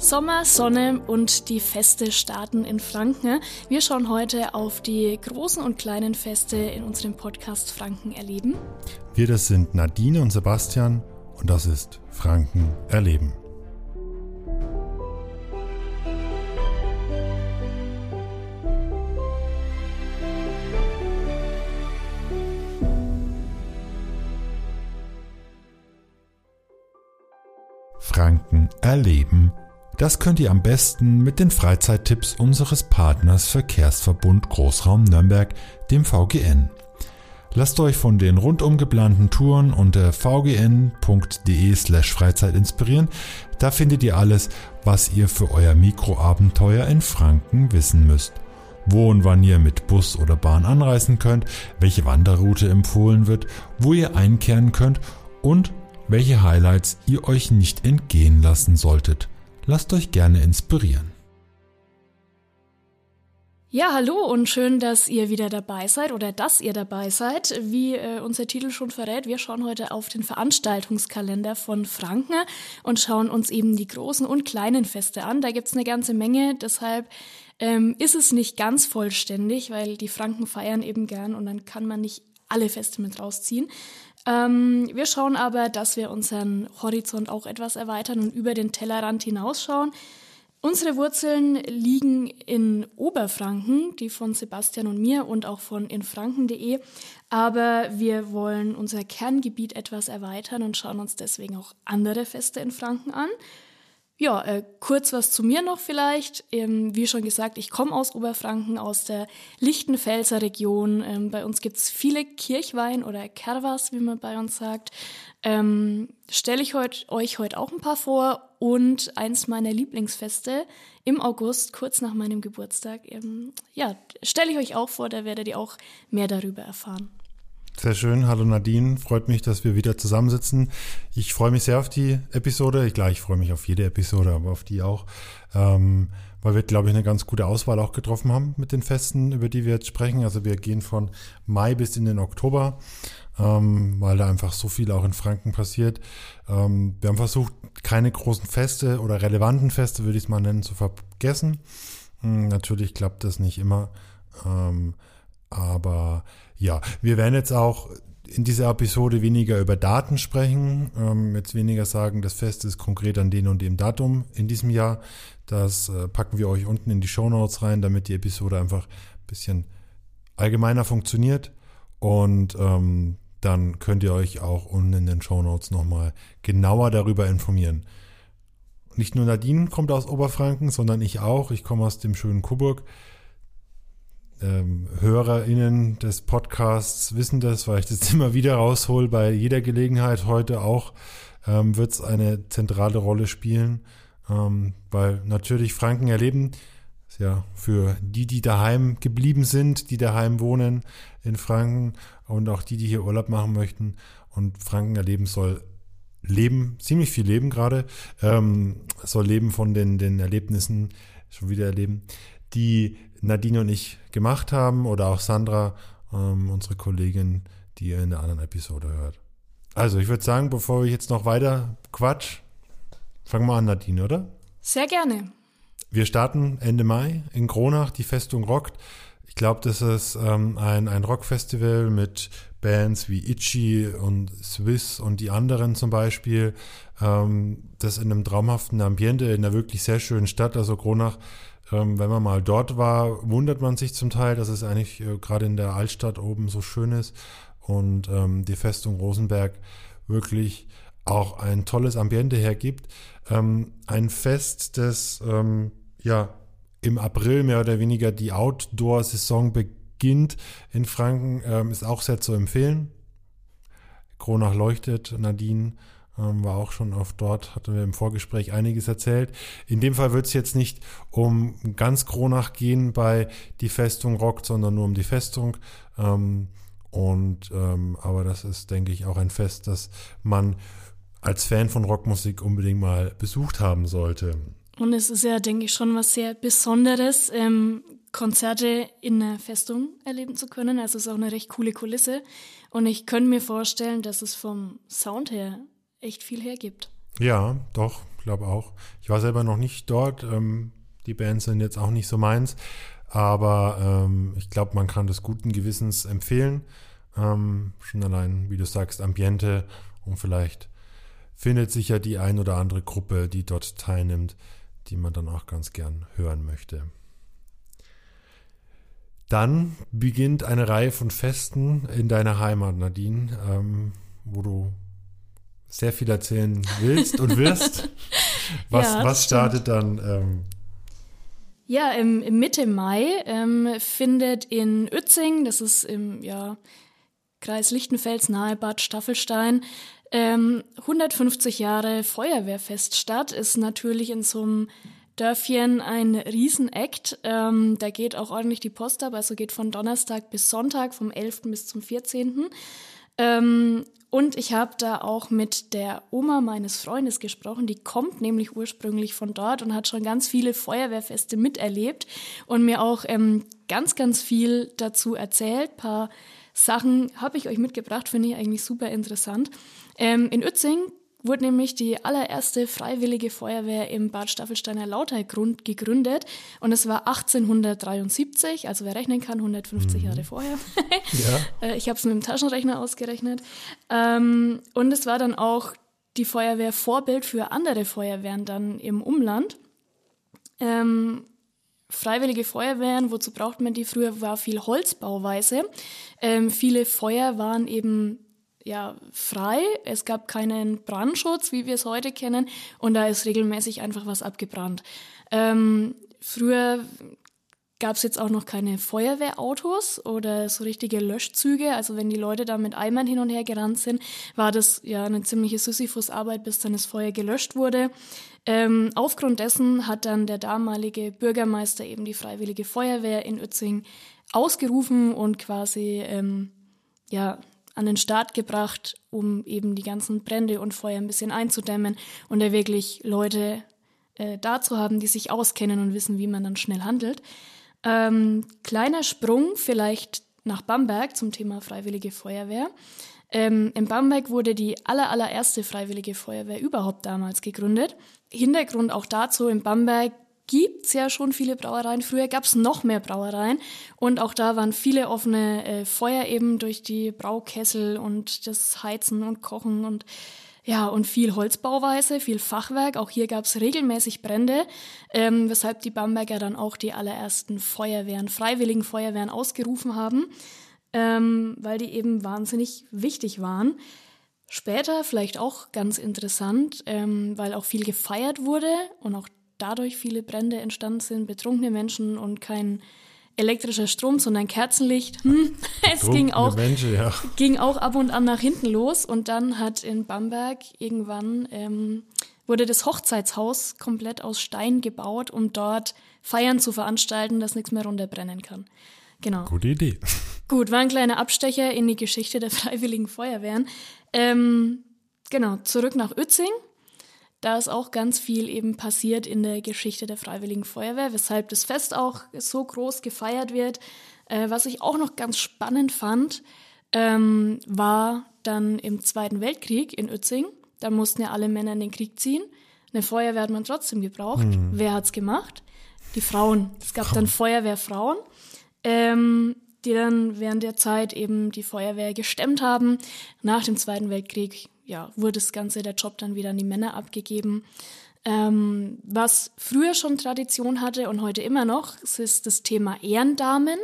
Sommer, Sonne und die Feste starten in Franken. Wir schauen heute auf die großen und kleinen Feste in unserem Podcast Franken erleben. Wir, das sind Nadine und Sebastian und das ist Franken erleben. Das könnt ihr am besten mit den Freizeittipps unseres Partners Verkehrsverbund Großraum Nürnberg, dem VGN. Lasst euch von den rundum geplanten Touren unter vgn.de slash Freizeit inspirieren. Da findet ihr alles, was ihr für euer Mikroabenteuer in Franken wissen müsst. Wo und wann ihr mit Bus oder Bahn anreisen könnt, welche Wanderroute empfohlen wird, wo ihr einkehren könnt und welche Highlights ihr euch nicht entgehen lassen solltet. Lasst euch gerne inspirieren. Ja, hallo und schön, dass ihr wieder dabei seid oder dass ihr dabei seid. Wie äh, unser Titel schon verrät, wir schauen heute auf den Veranstaltungskalender von Franken und schauen uns eben die großen und kleinen Feste an. Da gibt's eine ganze Menge, deshalb ähm, ist es nicht ganz vollständig, weil die Franken feiern eben gern und dann kann man nicht alle Feste mit rausziehen. Ähm, wir schauen aber, dass wir unseren Horizont auch etwas erweitern und über den Tellerrand hinausschauen. Unsere Wurzeln liegen in Oberfranken, die von Sebastian und mir und auch von infranken.de. Aber wir wollen unser Kerngebiet etwas erweitern und schauen uns deswegen auch andere Feste in Franken an. Ja, äh, kurz was zu mir noch vielleicht. Ähm, wie schon gesagt, ich komme aus Oberfranken, aus der Lichtenfelser Region. Ähm, bei uns gibt's viele Kirchwein oder Kerwas, wie man bei uns sagt. Ähm, Stelle ich heut, euch heute auch ein paar vor und eins meiner Lieblingsfeste im August, kurz nach meinem Geburtstag. Ähm, ja, stelle ich euch auch vor, da werdet ihr auch mehr darüber erfahren. Sehr schön. Hallo Nadine. Freut mich, dass wir wieder zusammensitzen. Ich freue mich sehr auf die Episode. Ich, klar, ich freue mich auf jede Episode, aber auf die auch. Ähm, weil wir, glaube ich, eine ganz gute Auswahl auch getroffen haben mit den Festen, über die wir jetzt sprechen. Also wir gehen von Mai bis in den Oktober, ähm, weil da einfach so viel auch in Franken passiert. Ähm, wir haben versucht, keine großen Feste oder relevanten Feste, würde ich es mal nennen, zu vergessen. Hm, natürlich klappt das nicht immer. Ähm, aber ja, wir werden jetzt auch in dieser Episode weniger über Daten sprechen, ähm, jetzt weniger sagen, das Fest ist konkret an den und dem Datum in diesem Jahr. Das äh, packen wir euch unten in die Show Notes rein, damit die Episode einfach ein bisschen allgemeiner funktioniert. Und ähm, dann könnt ihr euch auch unten in den Show Notes nochmal genauer darüber informieren. Nicht nur Nadine kommt aus Oberfranken, sondern ich auch. Ich komme aus dem schönen Coburg ähm, HörerInnen des Podcasts wissen das, weil ich das immer wieder raushol bei jeder Gelegenheit. Heute auch ähm, wird es eine zentrale Rolle spielen, ähm, weil natürlich Franken erleben, ja für die, die daheim geblieben sind, die daheim wohnen in Franken und auch die, die hier Urlaub machen möchten und Franken erleben soll leben, ziemlich viel leben gerade, ähm, soll leben von den, den Erlebnissen, schon wieder erleben, die Nadine und ich gemacht haben oder auch Sandra, ähm, unsere Kollegin, die ihr in der anderen Episode hört. Also, ich würde sagen, bevor ich jetzt noch weiter quatsch, fangen wir an, Nadine, oder? Sehr gerne. Wir starten Ende Mai in Kronach, die Festung rockt. Ich glaube, das ist ähm, ein, ein Rockfestival mit Bands wie Itchy und Swiss und die anderen zum Beispiel. Ähm, das in einem traumhaften Ambiente, in einer wirklich sehr schönen Stadt. Also Kronach ähm, wenn man mal dort war, wundert man sich zum Teil, dass es eigentlich äh, gerade in der Altstadt oben so schön ist und ähm, die Festung Rosenberg wirklich auch ein tolles Ambiente hergibt. Ähm, ein Fest, das ähm, ja im April mehr oder weniger die Outdoor-Saison beginnt in Franken, ähm, ist auch sehr zu empfehlen. Kronach leuchtet, Nadine ähm, war auch schon oft dort, hatte mir im Vorgespräch einiges erzählt. In dem Fall wird es jetzt nicht um ganz Kronach gehen bei Die Festung rockt, sondern nur um die Festung. Ähm, und ähm, aber das ist, denke ich, auch ein Fest, das man als Fan von Rockmusik unbedingt mal besucht haben sollte. Und es ist ja, denke ich, schon was sehr Besonderes, ähm, Konzerte in der Festung erleben zu können. Also es ist auch eine recht coole Kulisse. Und ich könnte mir vorstellen, dass es vom Sound her echt viel hergibt. Ja, doch, glaube auch. Ich war selber noch nicht dort. Ähm, die Bands sind jetzt auch nicht so meins. Aber ähm, ich glaube, man kann das guten Gewissens empfehlen. Ähm, schon allein, wie du sagst, Ambiente und vielleicht findet sich ja die ein oder andere Gruppe, die dort teilnimmt, die man dann auch ganz gern hören möchte. Dann beginnt eine Reihe von Festen in deiner Heimat, Nadine, ähm, wo du sehr viel erzählen willst und wirst. Was, ja, was startet dann? Ähm, ja, im, im, Mitte Mai ähm, findet in Uetzing, das ist im ja, Kreis Lichtenfels nahe Bad Staffelstein, ähm, 150 Jahre Feuerwehrfest statt. Ist natürlich in so einem Dörfchen ein Riesenakt. Ähm, da geht auch ordentlich die Post ab, also geht von Donnerstag bis Sonntag, vom 11. bis zum 14. Ähm, und ich habe da auch mit der Oma meines Freundes gesprochen. Die kommt nämlich ursprünglich von dort und hat schon ganz viele Feuerwehrfeste miterlebt und mir auch ähm, ganz, ganz viel dazu erzählt. Ein paar Sachen habe ich euch mitgebracht, finde ich eigentlich super interessant. Ähm, in Uetzing wurde nämlich die allererste freiwillige Feuerwehr im Bad Staffelsteiner Lauter gegründet und es war 1873, also wer rechnen kann, 150 mhm. Jahre vorher. ja. Äh, ich habe es mit dem Taschenrechner ausgerechnet. Ähm, und es war dann auch die Feuerwehr Vorbild für andere Feuerwehren dann im Umland. Ähm, freiwillige Feuerwehren, wozu braucht man die? Früher war viel Holzbauweise. Ähm, viele Feuer waren eben ja, frei. Es gab keinen Brandschutz, wie wir es heute kennen, und da ist regelmäßig einfach was abgebrannt. Ähm, früher gab es jetzt auch noch keine Feuerwehrautos oder so richtige Löschzüge. Also wenn die Leute da mit Eimern hin und her gerannt sind, war das ja eine ziemliche Sisyphus-Arbeit, bis dann das Feuer gelöscht wurde. Ähm, aufgrund dessen hat dann der damalige Bürgermeister eben die Freiwillige Feuerwehr in Uetzing ausgerufen und quasi ähm, ja an den Start gebracht, um eben die ganzen Brände und Feuer ein bisschen einzudämmen und da wirklich Leute äh, da zu haben, die sich auskennen und wissen, wie man dann schnell handelt. Ähm, kleiner Sprung vielleicht nach Bamberg zum Thema Freiwillige Feuerwehr. Ähm, in Bamberg wurde die aller, allererste Freiwillige Feuerwehr überhaupt damals gegründet. Hintergrund auch dazu, in Bamberg gibt es ja schon viele Brauereien. Früher gab es noch mehr Brauereien und auch da waren viele offene äh, Feuer eben durch die Braukessel und das Heizen und Kochen und ja, und viel Holzbauweise, viel Fachwerk. Auch hier gab es regelmäßig Brände, ähm, weshalb die Bamberger dann auch die allerersten Feuerwehren, freiwilligen Feuerwehren ausgerufen haben, ähm, weil die eben wahnsinnig wichtig waren. Später vielleicht auch ganz interessant, ähm, weil auch viel gefeiert wurde und auch dadurch viele Brände entstanden sind, betrunkene Menschen und kein elektrischer Strom, sondern Kerzenlicht. Hm, es ging auch, Menschen, ja. ging auch ab und an nach hinten los und dann hat in Bamberg irgendwann ähm, wurde das Hochzeitshaus komplett aus Stein gebaut, um dort Feiern zu veranstalten, dass nichts mehr runterbrennen kann. Genau. Gute Idee. Gut, war ein kleiner Abstecher in die Geschichte der Freiwilligen Feuerwehren. Ähm, genau, zurück nach Uetzing. Da ist auch ganz viel eben passiert in der Geschichte der Freiwilligen Feuerwehr, weshalb das Fest auch so groß gefeiert wird. Äh, was ich auch noch ganz spannend fand, ähm, war dann im Zweiten Weltkrieg in Uetzing. Da mussten ja alle Männer in den Krieg ziehen. Eine Feuerwehr hat man trotzdem gebraucht. Mhm. Wer hat's gemacht? Die Frauen. Es gab dann Feuerwehrfrauen, ähm, die dann während der Zeit eben die Feuerwehr gestemmt haben. Nach dem Zweiten Weltkrieg ja, wurde das Ganze, der Job dann wieder an die Männer abgegeben. Ähm, was früher schon Tradition hatte und heute immer noch, ist das Thema Ehrendamen.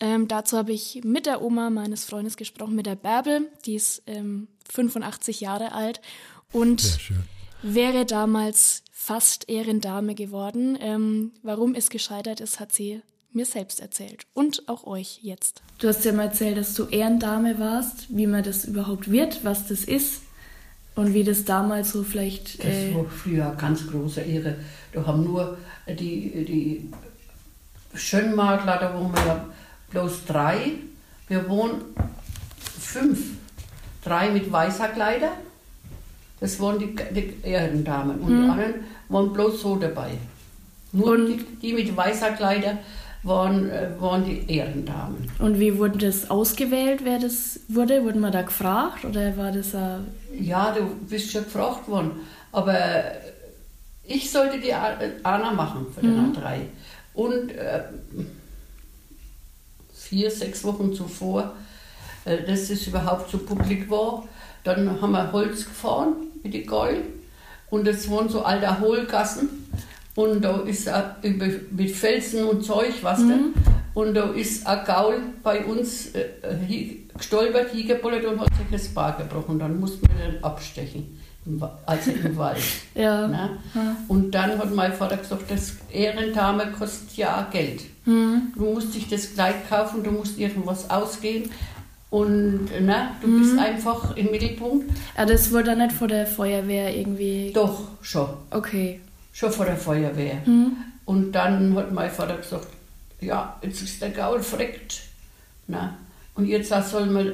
Ähm, dazu habe ich mit der Oma meines Freundes gesprochen, mit der Bärbel, die ist ähm, 85 Jahre alt und wäre damals fast Ehrendame geworden. Ähm, warum es gescheitert ist, hat sie mir selbst erzählt und auch euch jetzt. Du hast ja mal erzählt, dass du Ehrendame warst, wie man das überhaupt wird, was das ist. Und wie das damals so vielleicht. Äh das war früher ganz große Ehre. Da haben nur die, die Schönmakler, da wohnen wir bloß drei. Wir wohnen fünf. Drei mit weißer Kleider. Das waren die, die Ehrendamen. Und hm. die anderen waren bloß so dabei. Nur die, die, mit weißer Kleider waren, äh, waren die Ehrendamen. Und wie wurde das ausgewählt, wer das wurde? Wurde man da gefragt oder war das ein Ja, du bist schon gefragt worden. Aber ich sollte die A- Anna machen für den A3. Und äh, vier, sechs Wochen zuvor, äh, dass es überhaupt so publik war, dann haben wir Holz gefahren mit die Gäulen. Und das waren so alte Hohlgassen. Und da ist auch mit Felsen und Zeug, was denn. Und da ist ein Gaul bei uns äh, hi- gestolpert, hingebullert und hat sich das Bar gebrochen. Dann mussten wir den abstechen, also im Wald. Ja. Ne? Und dann hat mein Vater gesagt, das Ehrendame kostet ja Geld. Hm. Du musst dich das Kleid kaufen, du musst irgendwas ausgeben. Und ne, du bist einfach im Mittelpunkt. Ah, das wurde dann nicht vor der Feuerwehr irgendwie. Doch, schon. Okay. Schon vor der Feuerwehr. Und dann hat mein Vater gesagt, ja, jetzt ist der Gaul verreckt. Na, und jetzt soll man,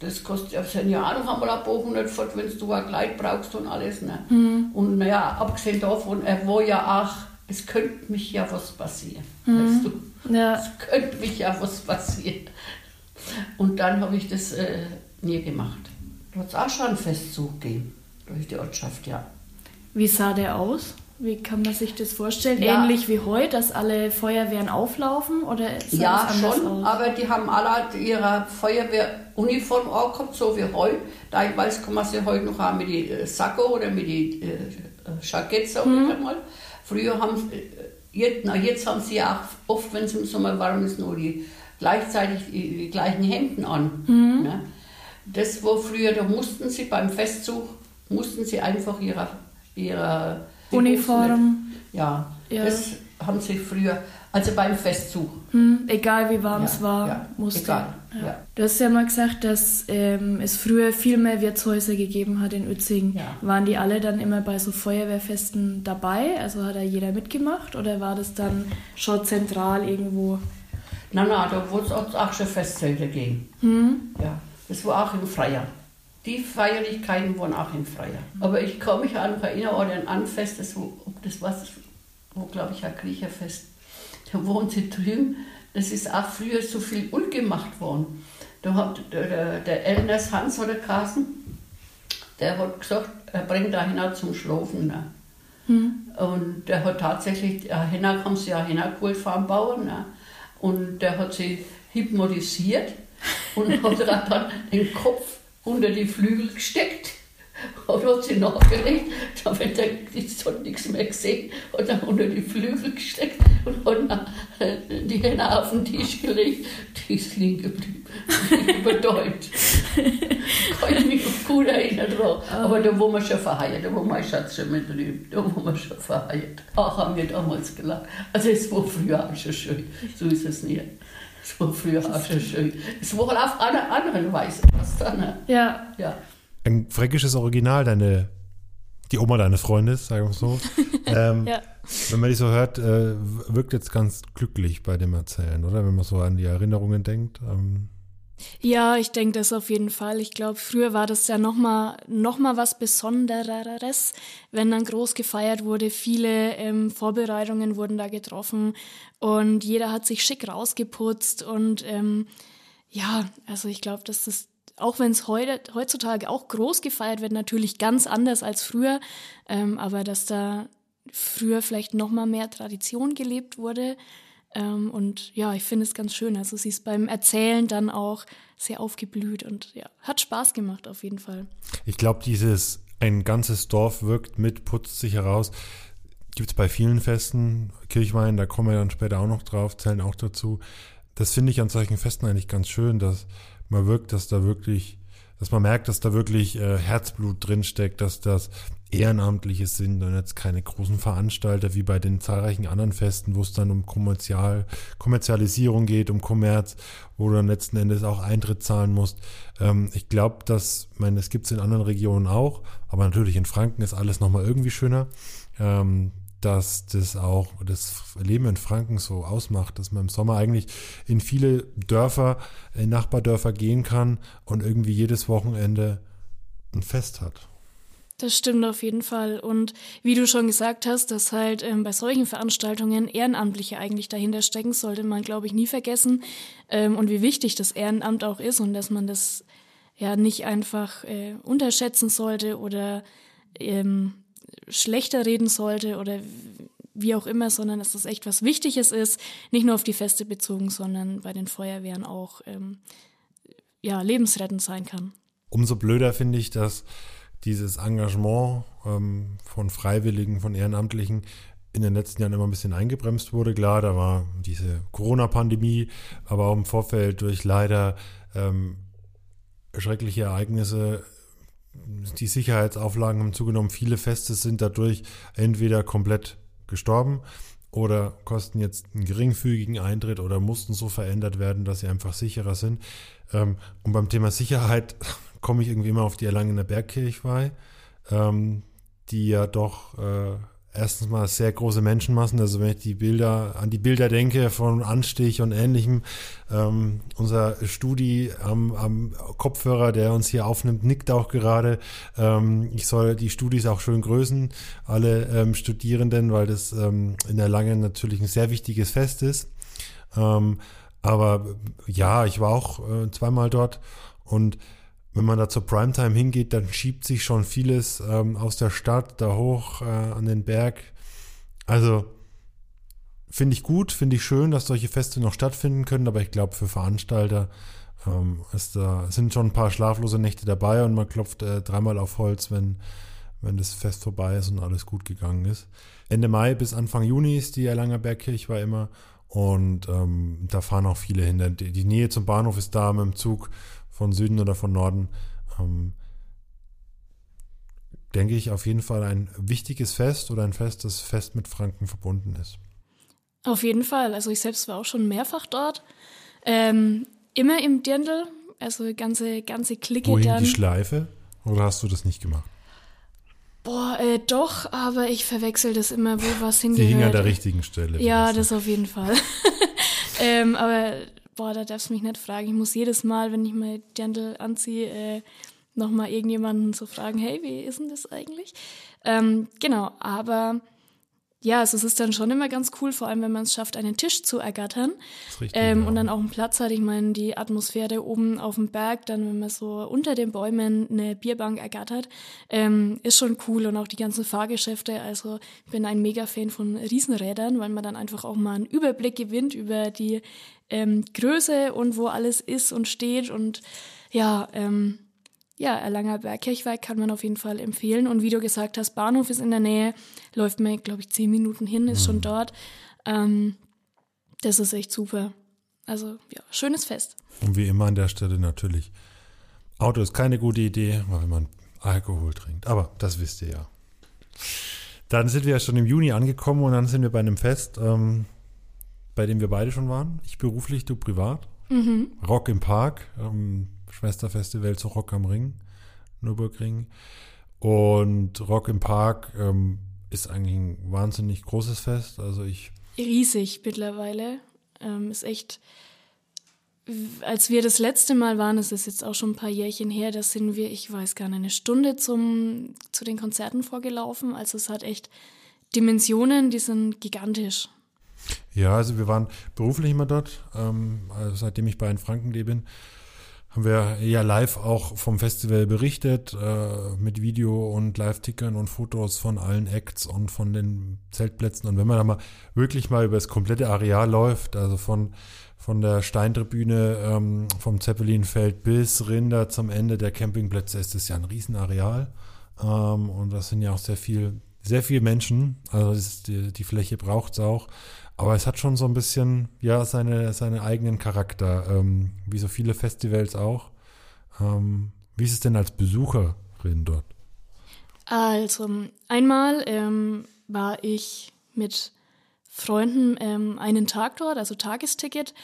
das kostet ja sein Jahr noch einmal ein paar hundert fort, wenn du ein Kleid brauchst und alles. Ne? Und naja, abgesehen davon, er war ja auch, es könnte mich ja was passieren. Weißt du? Ja. Es könnte mich ja was passieren. Und dann habe ich das äh, nie gemacht. Da hat es auch schon einen Festzug gegeben, durch die Ortschaft, ja. Wie sah der aus? Wie kann man sich das vorstellen? Ja. Ähnlich wie heute, dass alle Feuerwehren auflaufen? Oder Ja, schon, aus? aber die haben alle ihre Feuerwehruniform angehabt, so wie heute. Teilweise kann man sie heute noch auch mit die äh, Sakko oder mit die äh, Jackett, sag ich einmal. Früher haben sie, äh, jetzt, na, jetzt haben sie auch oft, wenn es im Sommer warm ist, nur die, gleichzeitig die, die gleichen Hemden an. Mhm. Ne? Das war früher, da mussten sie beim Festzug, mussten sie einfach ihre, ihre Uniform. Ja, Ja. das haben sie früher, also beim Festzug. Hm, egal wie warm es Ja, war, ja, musste. egal, ja. Du hast ja mal gesagt, dass ähm, es früher viel mehr Wirtshäuser gegeben hat in Uetzingen. Waren die alle dann immer bei so Feuerwehrfesten dabei? Also hat da jeder mitgemacht? Oder war das dann schon zentral irgendwo? Nein, nein, da wurde es auch schon Festzelte gehen. Hm? Ja, das war auch im Freier. Die Feierlichkeiten waren auch im Freier. Aber ich kann mich auch noch erinnern an ein Anfest, das, wo, das was, wo glaube ich ein Griecherfest, da wohnt sie drüben. Das ist auch früher so viel ungemacht worden. Da hat der, der, Elners Hans oder Carsten, der hat gesagt, er bringt da hin zum Schlafen. Ne? Und der hat tatsächlich, Henna haben sie ja Henna geholt vom Bauern. Ne? Und der hat sie hypnotisiert und hat dann den Kopf unter die Flügel gesteckt und hat sie nachgelegt. Damit er jetzt hat nichts mehr gesehen, hat er unter die Flügel gesteckt und hat äh, die Hände auf den Tisch gelegt. Die ist liegen geblieben. Überdeutet. Kann ich mich gut erinnern dran. Aber da wo wir schon verheiratet, da wo mein Schatz schon mit drüben, da wo wir schon verheiratet. Ach, haben wir damals gelacht. Also es war früher auch schon schön. So ist es nicht. War früher auch schon schön. Es war auf einer anderen Weise. Was dann, ne? Ja, Ja. Ein fränkisches Original, deine, die Oma deines Freundes, sagen wir so. ähm, ja. Wenn man die so hört, äh, wirkt jetzt ganz glücklich bei dem Erzählen, oder? Wenn man so an die Erinnerungen denkt. Ähm, Ja, ich denke das auf jeden Fall. Ich glaube, früher war das ja nochmal noch mal was Besondereres, wenn dann groß gefeiert wurde. Viele ähm, Vorbereitungen wurden da getroffen und jeder hat sich schick rausgeputzt. Und ähm, ja, also ich glaube, dass das, auch wenn es heutzutage auch groß gefeiert wird, natürlich ganz anders als früher, ähm, aber dass da früher vielleicht nochmal mehr Tradition gelebt wurde. Ähm, und ja, ich finde es ganz schön. Also sie ist beim Erzählen dann auch sehr aufgeblüht und ja, hat Spaß gemacht auf jeden Fall. ich glaube, dieses ein ganzes Dorf wirkt mit, putzt sich heraus. Gibt es bei vielen Festen, Kirchwein, da kommen wir dann später auch noch drauf, zählen auch dazu. Das finde ich an solchen Festen eigentlich ganz schön, dass man wirkt, dass da wirklich, dass man merkt, dass da wirklich äh, Herzblut drinsteckt, dass das Ehrenamtliche sind und jetzt keine großen Veranstalter wie bei den zahlreichen anderen Festen, wo es dann um Kommerzial, Kommerzialisierung geht, um Kommerz, wo du dann letzten Endes auch Eintritt zahlen musst. Ähm, ich glaube, dass, ich meine, das gibt es in anderen Regionen auch, aber natürlich in Franken ist alles nochmal irgendwie schöner. Ähm, dass das auch das Leben in Franken so ausmacht, dass man im Sommer eigentlich in viele Dörfer, in Nachbardörfer gehen kann und irgendwie jedes Wochenende ein Fest hat. Das stimmt auf jeden Fall. Und wie du schon gesagt hast, dass halt ähm, bei solchen Veranstaltungen Ehrenamtliche eigentlich dahinter stecken, sollte man, glaube ich, nie vergessen. Ähm, und wie wichtig das Ehrenamt auch ist und dass man das ja nicht einfach äh, unterschätzen sollte oder ähm, schlechter reden sollte oder wie auch immer, sondern dass das echt was Wichtiges ist, nicht nur auf die Feste bezogen, sondern bei den Feuerwehren auch ähm, ja, lebensrettend sein kann. Umso blöder finde ich, dass dieses Engagement ähm, von Freiwilligen, von Ehrenamtlichen in den letzten Jahren immer ein bisschen eingebremst wurde. Klar, da war diese Corona-Pandemie, aber auch im Vorfeld durch leider ähm, schreckliche Ereignisse die Sicherheitsauflagen haben zugenommen. Viele Feste sind dadurch entweder komplett gestorben oder kosten jetzt einen geringfügigen Eintritt oder mussten so verändert werden, dass sie einfach sicherer sind. Ähm, und beim Thema Sicherheit komme ich irgendwie immer auf die Erlangener Bergkirchweih, ähm, die ja doch äh, erstens mal sehr große Menschenmassen, also wenn ich die Bilder an die Bilder denke von Anstich und ähnlichem, ähm, unser Studi am, am, Kopfhörer, der uns hier aufnimmt, nickt auch gerade. Ähm, ich soll die Studis auch schön grüßen, alle ähm, Studierenden, weil das ähm, in der Lange natürlich ein sehr wichtiges Fest ist. Ähm, aber ja, ich war auch äh, zweimal dort und wenn man da zur Primetime hingeht, dann schiebt sich schon vieles ähm, aus der Stadt da hoch äh, an den Berg. Also finde ich gut, finde ich schön, dass solche Feste noch stattfinden können, aber ich glaube für Veranstalter ähm, ist da, sind schon ein paar schlaflose Nächte dabei und man klopft äh, dreimal auf Holz, wenn, wenn das Fest vorbei ist und alles gut gegangen ist. Ende Mai bis Anfang Juni ist die Erlanger Bergkirche war immer und ähm, da fahren auch viele hin. Die, die Nähe zum Bahnhof ist da mit dem Zug von Süden oder von Norden, ähm, denke ich, auf jeden Fall ein wichtiges Fest oder ein Fest, das fest mit Franken verbunden ist. Auf jeden Fall. Also ich selbst war auch schon mehrfach dort. Ähm, immer im Dirndl, also ganze, ganze Clique Wohin dann. die Schleife? Oder hast du das nicht gemacht? Boah, äh, doch, aber ich verwechsel das immer, wo was Die hingehört. hing an der richtigen Stelle. Ja, das das auf jeden Fall. ähm, aber boah, da darfst du mich nicht fragen. Ich muss jedes Mal, wenn ich mein Dirndl anziehe, äh, nochmal irgendjemanden so fragen, hey, wie ist denn das eigentlich? Ähm, genau, aber ja, also es ist dann schon immer ganz cool, vor allem wenn man es schafft, einen Tisch zu ergattern richtig. ähm, ja. und dann auch einen Platz hat. Ich meine, die Atmosphäre oben auf dem Berg, dann wenn man so unter den Bäumen eine Bierbank ergattert, ähm, ist schon cool und auch die ganzen Fahrgeschäfte. Also ich bin ein Mega-Fan von Riesenrädern, weil man dann einfach auch mal einen Überblick gewinnt über die ähm, Größe und wo alles ist und steht und ja, ähm, ja, Erlanger Bergkirchweih kann man auf jeden Fall empfehlen. Und wie du gesagt hast, Bahnhof ist in der Nähe, läuft man, glaube ich, zehn Minuten hin, ist schon dort. Ähm, das ist echt super. Also, ja, schönes Fest. Und wie immer an der Stelle natürlich. Auto ist keine gute Idee, weil man Alkohol trinkt. Aber das wisst ihr ja. Dann sind wir ja schon im Juni angekommen und dann sind wir bei einem Fest, ähm, bei dem wir beide schon waren. Ich beruflich, du privat. Rock im Park, ähm, Schwesterfestival zu Rock am Ring, Nürburgring. Und Rock im Park ähm, ist eigentlich ein wahnsinnig großes Fest. Also ich Riesig mittlerweile. Ähm, ist echt. Als wir das letzte Mal waren, das ist jetzt auch schon ein paar Jährchen her, da sind wir, ich weiß gar nicht, eine Stunde zum, zu den Konzerten vorgelaufen. Also es hat echt Dimensionen, die sind gigantisch. Ja, also wir waren beruflich immer dort. Ähm, also seitdem ich bei den Franken lebe, haben wir ja live auch vom Festival berichtet, äh, mit Video und Live-Tickern und Fotos von allen Acts und von den Zeltplätzen. Und wenn man da mal wirklich mal über das komplette Areal läuft, also von, von der Steintribüne ähm, vom Zeppelinfeld bis Rinder zum Ende der Campingplätze, ist es ja ein Riesenareal. Ähm, und das sind ja auch sehr viel, sehr viele Menschen. Also das die, die Fläche braucht es auch. Aber es hat schon so ein bisschen, ja, seine, seine eigenen Charakter, ähm, wie so viele Festivals auch. Ähm, wie ist es denn als Besucherin dort? Also, einmal ähm, war ich mit Freunden ähm, einen Tag dort, also Tagesticket.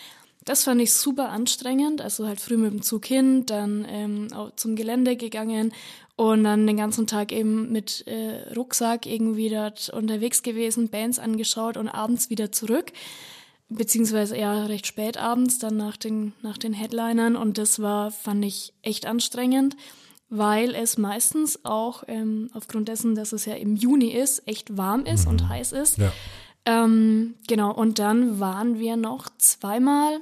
Das fand ich super anstrengend. Also halt früh mit dem Zug hin, dann ähm, zum Gelände gegangen und dann den ganzen Tag eben mit äh, Rucksack irgendwie dort unterwegs gewesen, Bands angeschaut und abends wieder zurück. Beziehungsweise eher recht spät abends, dann nach den, nach den Headlinern. Und das war, fand ich echt anstrengend, weil es meistens auch ähm, aufgrund dessen, dass es ja im Juni ist, echt warm ist mhm. und heiß ist. Ja. Ähm, genau, und dann waren wir noch zweimal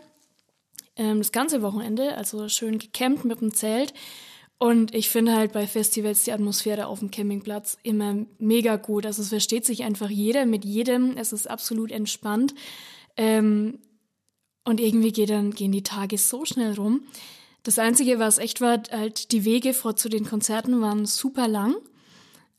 ähm, das ganze Wochenende, also schön gecampt mit dem Zelt. Und ich finde halt bei Festivals die Atmosphäre auf dem Campingplatz immer mega gut. Also es versteht sich einfach jeder mit jedem. Es ist absolut entspannt. Ähm, und irgendwie geht dann, gehen die Tage so schnell rum. Das Einzige, was echt war, halt die Wege vor zu den Konzerten waren super lang.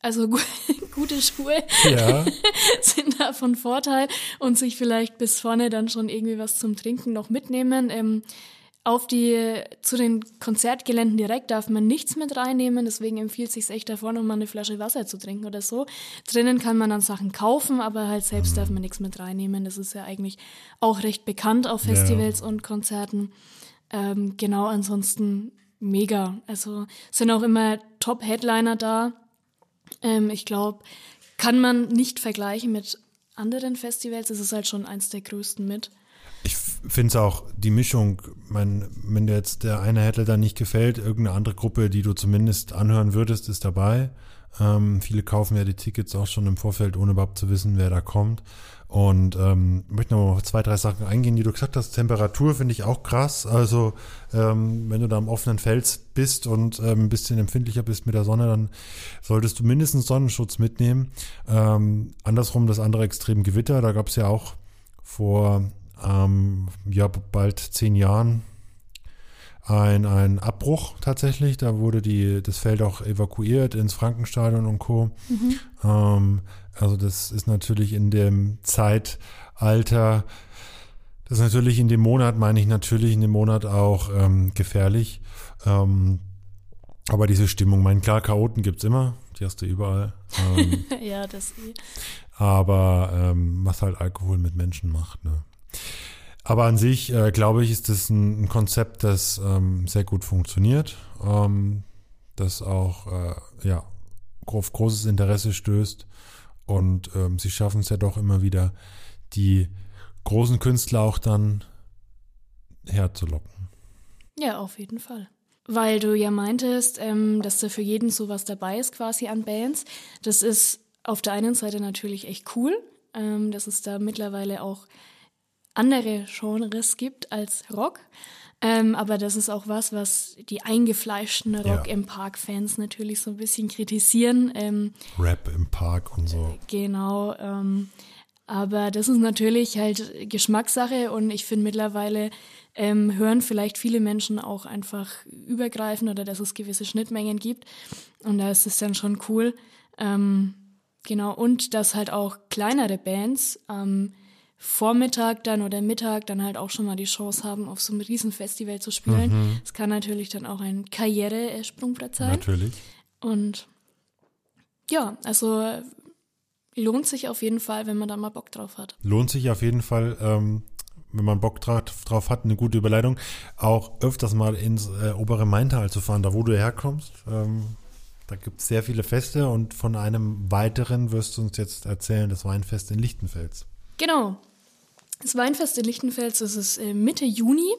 Also gute Schuhe ja. sind da von Vorteil und sich vielleicht bis vorne dann schon irgendwie was zum Trinken noch mitnehmen. Ähm, auf die, zu den Konzertgeländen direkt darf man nichts mit reinnehmen, deswegen empfiehlt sich echt davor, noch mal eine Flasche Wasser zu trinken oder so. Drinnen kann man dann Sachen kaufen, aber halt selbst darf man nichts mit reinnehmen. Das ist ja eigentlich auch recht bekannt auf Festivals ja. und Konzerten. Ähm, genau, ansonsten mega. Also sind auch immer Top-Headliner da. Ähm, ich glaube, kann man nicht vergleichen mit anderen Festivals. Es ist halt schon eins der größten mit. Ich finde es auch, die Mischung, mein, wenn dir jetzt der eine dann nicht gefällt, irgendeine andere Gruppe, die du zumindest anhören würdest, ist dabei. Ähm, viele kaufen ja die Tickets auch schon im Vorfeld, ohne überhaupt zu wissen, wer da kommt. Und ähm, möchte noch mal auf zwei, drei Sachen eingehen, die du gesagt hast. Temperatur finde ich auch krass. Also ähm, wenn du da am offenen Fels bist und ähm, ein bisschen empfindlicher bist mit der Sonne, dann solltest du mindestens Sonnenschutz mitnehmen. Ähm, andersrum das andere Extrem Gewitter. Da gab es ja auch vor ähm, ja, bald zehn Jahren ein, ein Abbruch tatsächlich. Da wurde die, das Feld auch evakuiert ins Frankenstadion und Co. Mhm. Ähm, also das ist natürlich in dem Zeitalter, das ist natürlich in dem Monat, meine ich natürlich in dem Monat auch ähm, gefährlich. Ähm, aber diese Stimmung, mein klar, Chaoten gibt es immer, die hast du überall. Ähm, ja, das eh. Aber ähm, was halt Alkohol mit Menschen macht, ne? Aber an sich, äh, glaube ich, ist das ein, ein Konzept, das ähm, sehr gut funktioniert, ähm, das auch äh, ja, auf großes Interesse stößt. Und ähm, sie schaffen es ja doch immer wieder, die großen Künstler auch dann herzulocken. Ja, auf jeden Fall. Weil du ja meintest, ähm, dass da für jeden sowas dabei ist, quasi an Bands. Das ist auf der einen Seite natürlich echt cool, ähm, dass es da mittlerweile auch andere Genres gibt als Rock. Ähm, aber das ist auch was, was die eingefleischten Rock ja. im Park-Fans natürlich so ein bisschen kritisieren. Ähm, Rap im Park und so. Genau. Ähm, aber das ist natürlich halt Geschmackssache und ich finde mittlerweile ähm, hören vielleicht viele Menschen auch einfach übergreifend oder dass es gewisse Schnittmengen gibt. Und da ist es dann schon cool. Ähm, genau. Und dass halt auch kleinere Bands ähm, Vormittag dann oder Mittag dann halt auch schon mal die Chance haben, auf so einem Riesenfestival zu spielen. Mhm. Es mhm. kann natürlich dann auch ein Karrieresprungbrett sein. Natürlich. Und ja, also lohnt sich auf jeden Fall, wenn man da mal Bock drauf hat. Lohnt sich auf jeden Fall, ähm, wenn man Bock drauf, drauf hat, eine gute Überleitung, auch öfters mal ins äh, obere Maintal zu fahren, da wo du herkommst. Ähm, da gibt es sehr viele Feste und von einem weiteren wirst du uns jetzt erzählen, das Weinfest in Lichtenfels. Genau, das Weinfest in Lichtenfels ist es äh, Mitte Juni.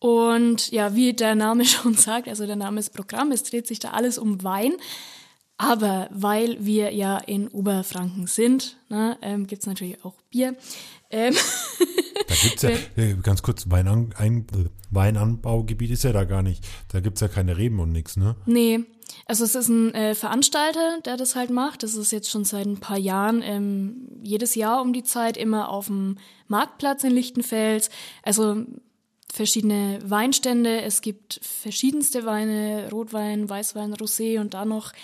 Und ja, wie der Name schon sagt, also der Name ist Programm, es dreht sich da alles um Wein. Aber weil wir ja in Oberfranken sind, ne, ähm, gibt es natürlich auch Bier. Ähm da gibt es ja, äh, ganz kurz, Weinan ein, Weinanbaugebiet ist ja da gar nicht. Da gibt es ja keine Reben und nichts, ne? Nee, also es ist ein äh, Veranstalter, der das halt macht. Das ist jetzt schon seit ein paar Jahren ähm, jedes Jahr um die Zeit immer auf dem Marktplatz in Lichtenfels. Also verschiedene Weinstände. Es gibt verschiedenste Weine, Rotwein, Weißwein, Rosé und da noch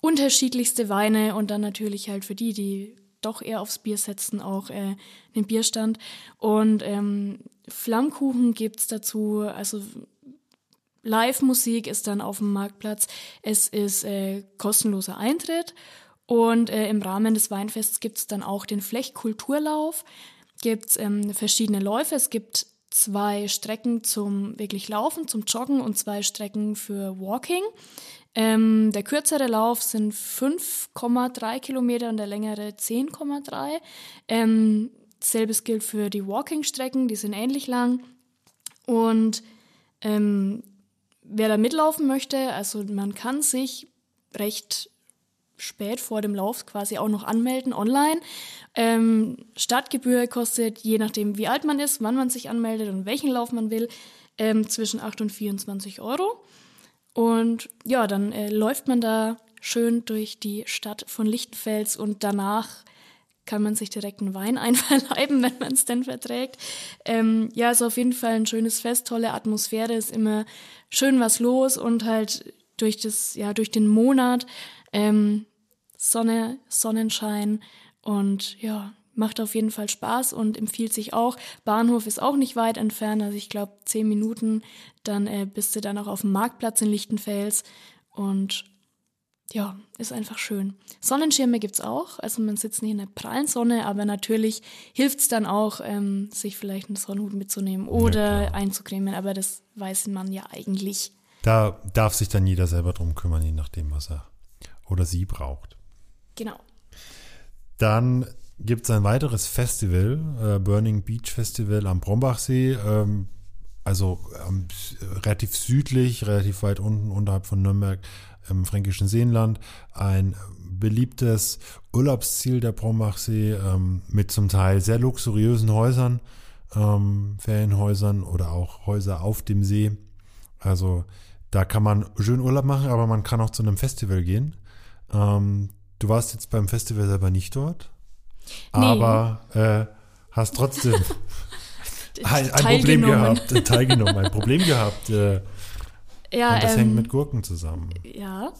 unterschiedlichste Weine und dann natürlich halt für die, die doch eher aufs Bier setzen, auch äh, einen Bierstand. Und ähm, Flammkuchen gibt's dazu, also Live-Musik ist dann auf dem Marktplatz. Es ist äh, kostenloser Eintritt. Und äh, im Rahmen des Weinfests gibt es dann auch den Flechtkulturlauf. Gibt es ähm, verschiedene Läufe. Es gibt zwei Strecken zum wirklich Laufen, zum Joggen und zwei Strecken für Walking. Ähm, der kürzere Lauf sind 5,3 Kilometer und der längere 10,3. Ähm, selbes gilt für die Walking-Strecken, die sind ähnlich lang. Und ähm, wer da mitlaufen möchte, also man kann sich recht spät vor dem Lauf quasi auch noch anmelden online. Ähm, Startgebühr kostet, je nachdem wie alt man ist, wann man sich anmeldet und welchen Lauf man will, ähm, zwischen 8 und 24 Euro. Und ja, dann äh, läuft man da schön durch die Stadt von Lichtenfels und danach kann man sich direkt einen Wein einverleiben, wenn man es denn verträgt. Ähm, ja, ist auf jeden Fall ein schönes Fest, tolle Atmosphäre, ist immer schön was los und halt durch das, ja, durch den Monat ähm, Sonne, Sonnenschein und ja, macht auf jeden Fall Spaß und empfiehlt sich auch. Bahnhof ist auch nicht weit entfernt, also ich glaube zehn Minuten, dann äh, bist du dann auch auf dem Marktplatz in Lichtenfels und ja, ist einfach schön. Sonnenschirme gibt es auch, also man sitzt nicht in der prallen Sonne, aber natürlich hilft es dann auch, ähm, sich vielleicht einen Sonnenhut mitzunehmen oder ja, einzucremen, aber das weiß man ja eigentlich. Da darf sich dann jeder selber drum kümmern, je nachdem, was er oder sie braucht. Genau. Dann gibt es ein weiteres Festival, äh, Burning Beach Festival am Brombachsee. Ähm, also ähm, relativ südlich, relativ weit unten unterhalb von Nürnberg im fränkischen Seenland. Ein beliebtes Urlaubsziel der Brombachsee ähm, mit zum Teil sehr luxuriösen Häusern, ähm, Ferienhäusern oder auch Häuser auf dem See. Also da kann man schön Urlaub machen, aber man kann auch zu einem Festival gehen. Ähm, du warst jetzt beim Festival selber nicht dort, nee. aber äh, hast trotzdem ein, ein Problem gehabt, teilgenommen, ein Problem gehabt. Äh, ja, und das ähm, hängt mit Gurken zusammen. Ja.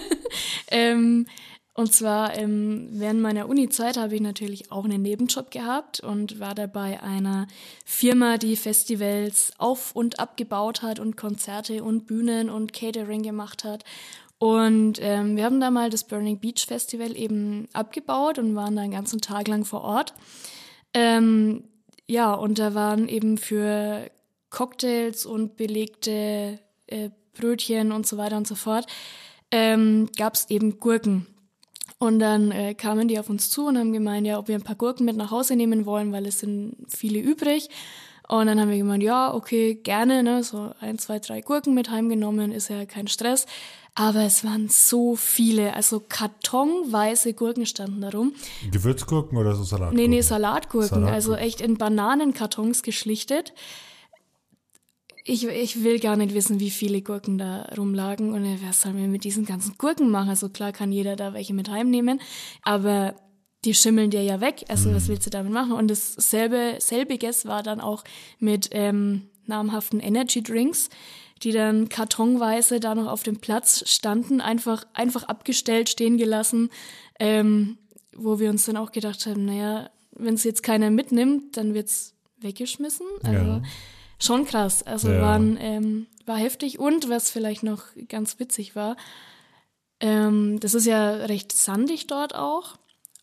ähm, und zwar ähm, während meiner Uni-Zeit habe ich natürlich auch einen Nebenjob gehabt und war dabei einer Firma, die Festivals auf und abgebaut hat und Konzerte und Bühnen und Catering gemacht hat. Und ähm, wir haben da mal das Burning Beach Festival eben abgebaut und waren da einen ganzen Tag lang vor Ort. Ähm, ja, und da waren eben für Cocktails und belegte äh, Brötchen und so weiter und so fort, ähm, gab es eben Gurken. Und dann äh, kamen die auf uns zu und haben gemeint, ja, ob wir ein paar Gurken mit nach Hause nehmen wollen, weil es sind viele übrig. Und dann haben wir gemeint, ja, okay, gerne, ne, so ein, zwei, drei Gurken mit heimgenommen, ist ja kein Stress. Aber es waren so viele, also kartonweise Gurken standen darum. Gewürzgurken oder so Salatgurken? Nee, nee, Salatgurken, Salatgurken. also echt in Bananenkartons geschlichtet ich, ich will gar nicht wissen, wie viele Gurken da rumlagen und was sollen wir mit diesen ganzen Gurken machen? Also klar kann jeder da welche mit heimnehmen, aber die schimmeln dir ja weg. Also mhm. was willst du damit machen? Und dasselbe, selbiges war dann auch mit ähm, namhaften Energy Drinks, die dann kartonweise da noch auf dem Platz standen, einfach, einfach abgestellt, stehen gelassen, ähm, wo wir uns dann auch gedacht haben, naja, wenn es jetzt keiner mitnimmt, dann wird's weggeschmissen. Also ja schon krass. Also ja. waren, ähm, war heftig. Und was vielleicht noch ganz witzig war, ähm, das ist ja recht sandig dort auch.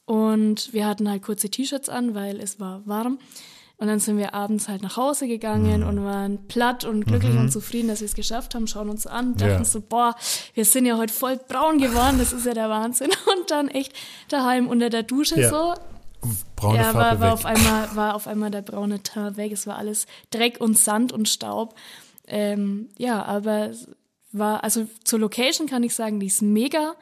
Und wir hatten halt kurze T-Shirts an, weil es war warm. Und dann sind wir abends halt nach Hause gegangen mhm. und waren platt und glücklich mhm. und zufrieden, dass wir es geschafft haben, schauen uns an, dachten ja. so, boah, wir sind ja heute voll braun geworden, das ist ja der Wahnsinn. Und dann echt daheim unter der Dusche ja. so, braune ja, Farbe war, war Auf einmal, war auf einmal der braune Teint weg. Es war alles Dreck und Sand und Staub. Ähm, ja, aber war, also zur Location kann ich sagen, die ist mega.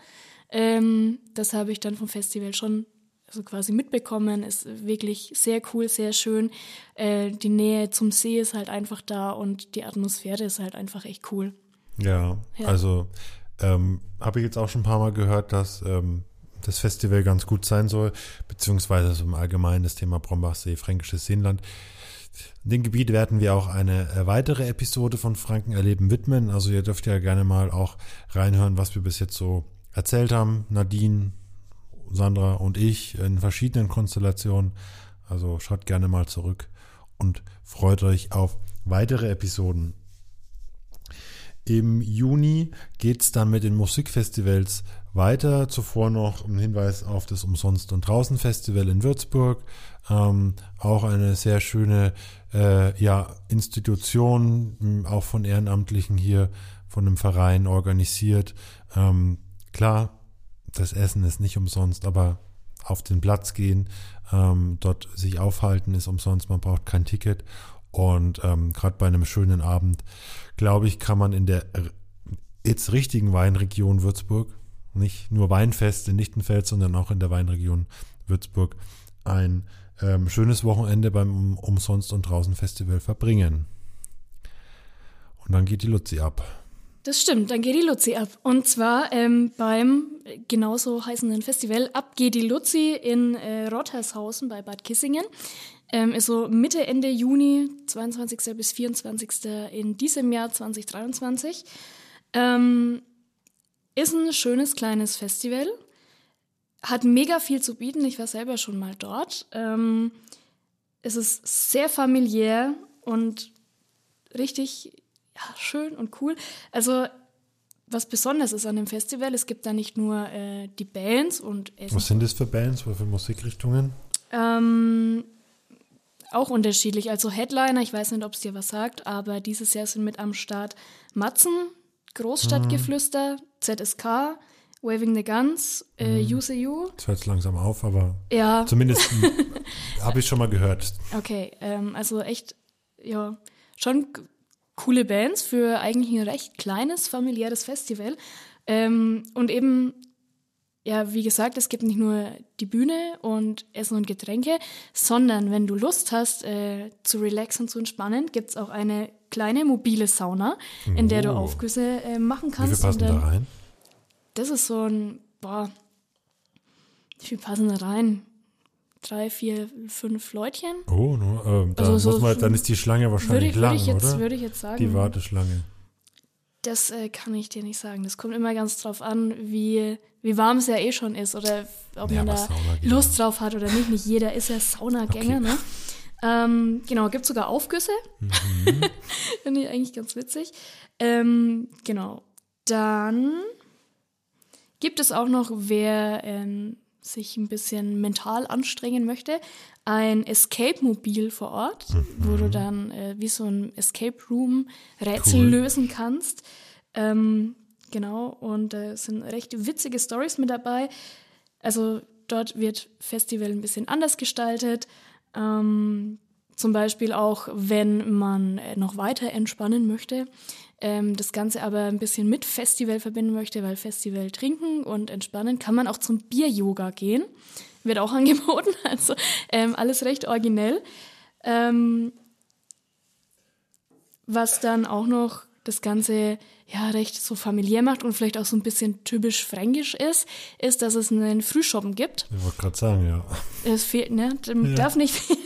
Ähm, das habe ich dann vom Festival schon also quasi mitbekommen. Ist wirklich sehr cool, sehr schön. Äh, die Nähe zum See ist halt einfach da und die Atmosphäre ist halt einfach echt cool. Ja, ja. also ähm, habe ich jetzt auch schon ein paar Mal gehört, dass ähm, das Festival ganz gut sein soll, beziehungsweise so im Allgemeinen das Thema Brombachsee, Fränkisches Seenland. Dem Gebiet werden wir auch eine äh, weitere Episode von Franken erleben widmen. Also ihr dürft ja gerne mal auch reinhören, was wir bis jetzt so erzählt haben. Nadine, Sandra und ich in verschiedenen Konstellationen. Also schaut gerne mal zurück und freut euch auf weitere Episoden. Im Juni geht es dann mit den Musikfestivals weiter. Zuvor noch ein Hinweis auf das Umsonst- und Draußen-Festival in Würzburg. Ähm, auch eine sehr schöne äh, ja, Institution, auch von Ehrenamtlichen hier, von einem Verein organisiert. Ähm, klar, das Essen ist nicht umsonst, aber auf den Platz gehen, ähm, dort sich aufhalten ist umsonst, man braucht kein Ticket. Und ähm, gerade bei einem schönen Abend, glaube ich, kann man in der jetzt richtigen Weinregion Würzburg, nicht nur Weinfest in Lichtenfeld, sondern auch in der Weinregion Würzburg, ein ähm, schönes Wochenende beim Umsonst und Draußen Festival verbringen. Und dann geht die Luzi ab. Das stimmt, dann geht die Luzi ab. Und zwar ähm, beim genauso heißenden Festival Ab geht die Luzi in äh, Rottershausen bei Bad Kissingen. Ähm, ist so Mitte, Ende Juni, 22. bis 24. in diesem Jahr 2023. Ähm, ist ein schönes kleines Festival. Hat mega viel zu bieten. Ich war selber schon mal dort. Ähm, es ist sehr familiär und richtig ja, schön und cool. Also was besonders ist an dem Festival, es gibt da nicht nur äh, die Bands und Essen. Was sind das für Bands, was für Musikrichtungen? Ähm, auch unterschiedlich. Also Headliner, ich weiß nicht, ob es dir was sagt, aber dieses Jahr sind mit am Start Matzen, Großstadtgeflüster, ZSK, Waving the Guns, äh, mhm. UCU. Das hört langsam auf, aber ja. zumindest habe ich schon mal gehört. Okay, ähm, also echt, ja, schon coole Bands für eigentlich ein recht kleines, familiäres Festival. Ähm, und eben, ja, wie gesagt, es gibt nicht nur die Bühne und Essen und Getränke, sondern wenn du Lust hast, äh, zu relaxen, zu entspannen, gibt es auch eine kleine mobile Sauna, in der du oh. Aufgüsse äh, machen kannst. Wie viel passen dann, da rein? Das ist so ein, boah, wie viel passen da rein? drei, vier, fünf Leutchen. Oh, no, äh, da also so man, dann ist die Schlange wahrscheinlich würde, lang, würde ich jetzt, oder? Würde ich jetzt sagen. Die Warteschlange. Das äh, kann ich dir nicht sagen. Das kommt immer ganz drauf an, wie, wie warm es ja eh schon ist oder ob ja, man da Lust drauf hat oder nicht. Nicht jeder ist ja Saunagänger, okay. ne? Ähm, genau, gibt sogar Aufgüsse. Mhm. Finde ich eigentlich ganz witzig. Ähm, genau. Dann gibt es auch noch, wer ähm, sich ein bisschen mental anstrengen möchte, ein Escape-Mobil vor Ort, mhm. wo du dann äh, wie so ein Escape Room Rätsel cool. lösen kannst. Ähm, genau, und es äh, sind recht witzige Stories mit dabei. Also dort wird Festival ein bisschen anders gestaltet. Ähm, zum Beispiel auch, wenn man äh, noch weiter entspannen möchte, ähm, das Ganze aber ein bisschen mit Festival verbinden möchte, weil Festival trinken und entspannen, kann man auch zum Bier-Yoga gehen. Wird auch angeboten, also ähm, alles recht originell. Ähm, was dann auch noch das Ganze ja recht so familiär macht und vielleicht auch so ein bisschen typisch fränkisch ist, ist, dass es einen Frühschoppen gibt. Ich wollte gerade sagen, ja. Es fehlt, ne? Ja. Darf nicht fehlen.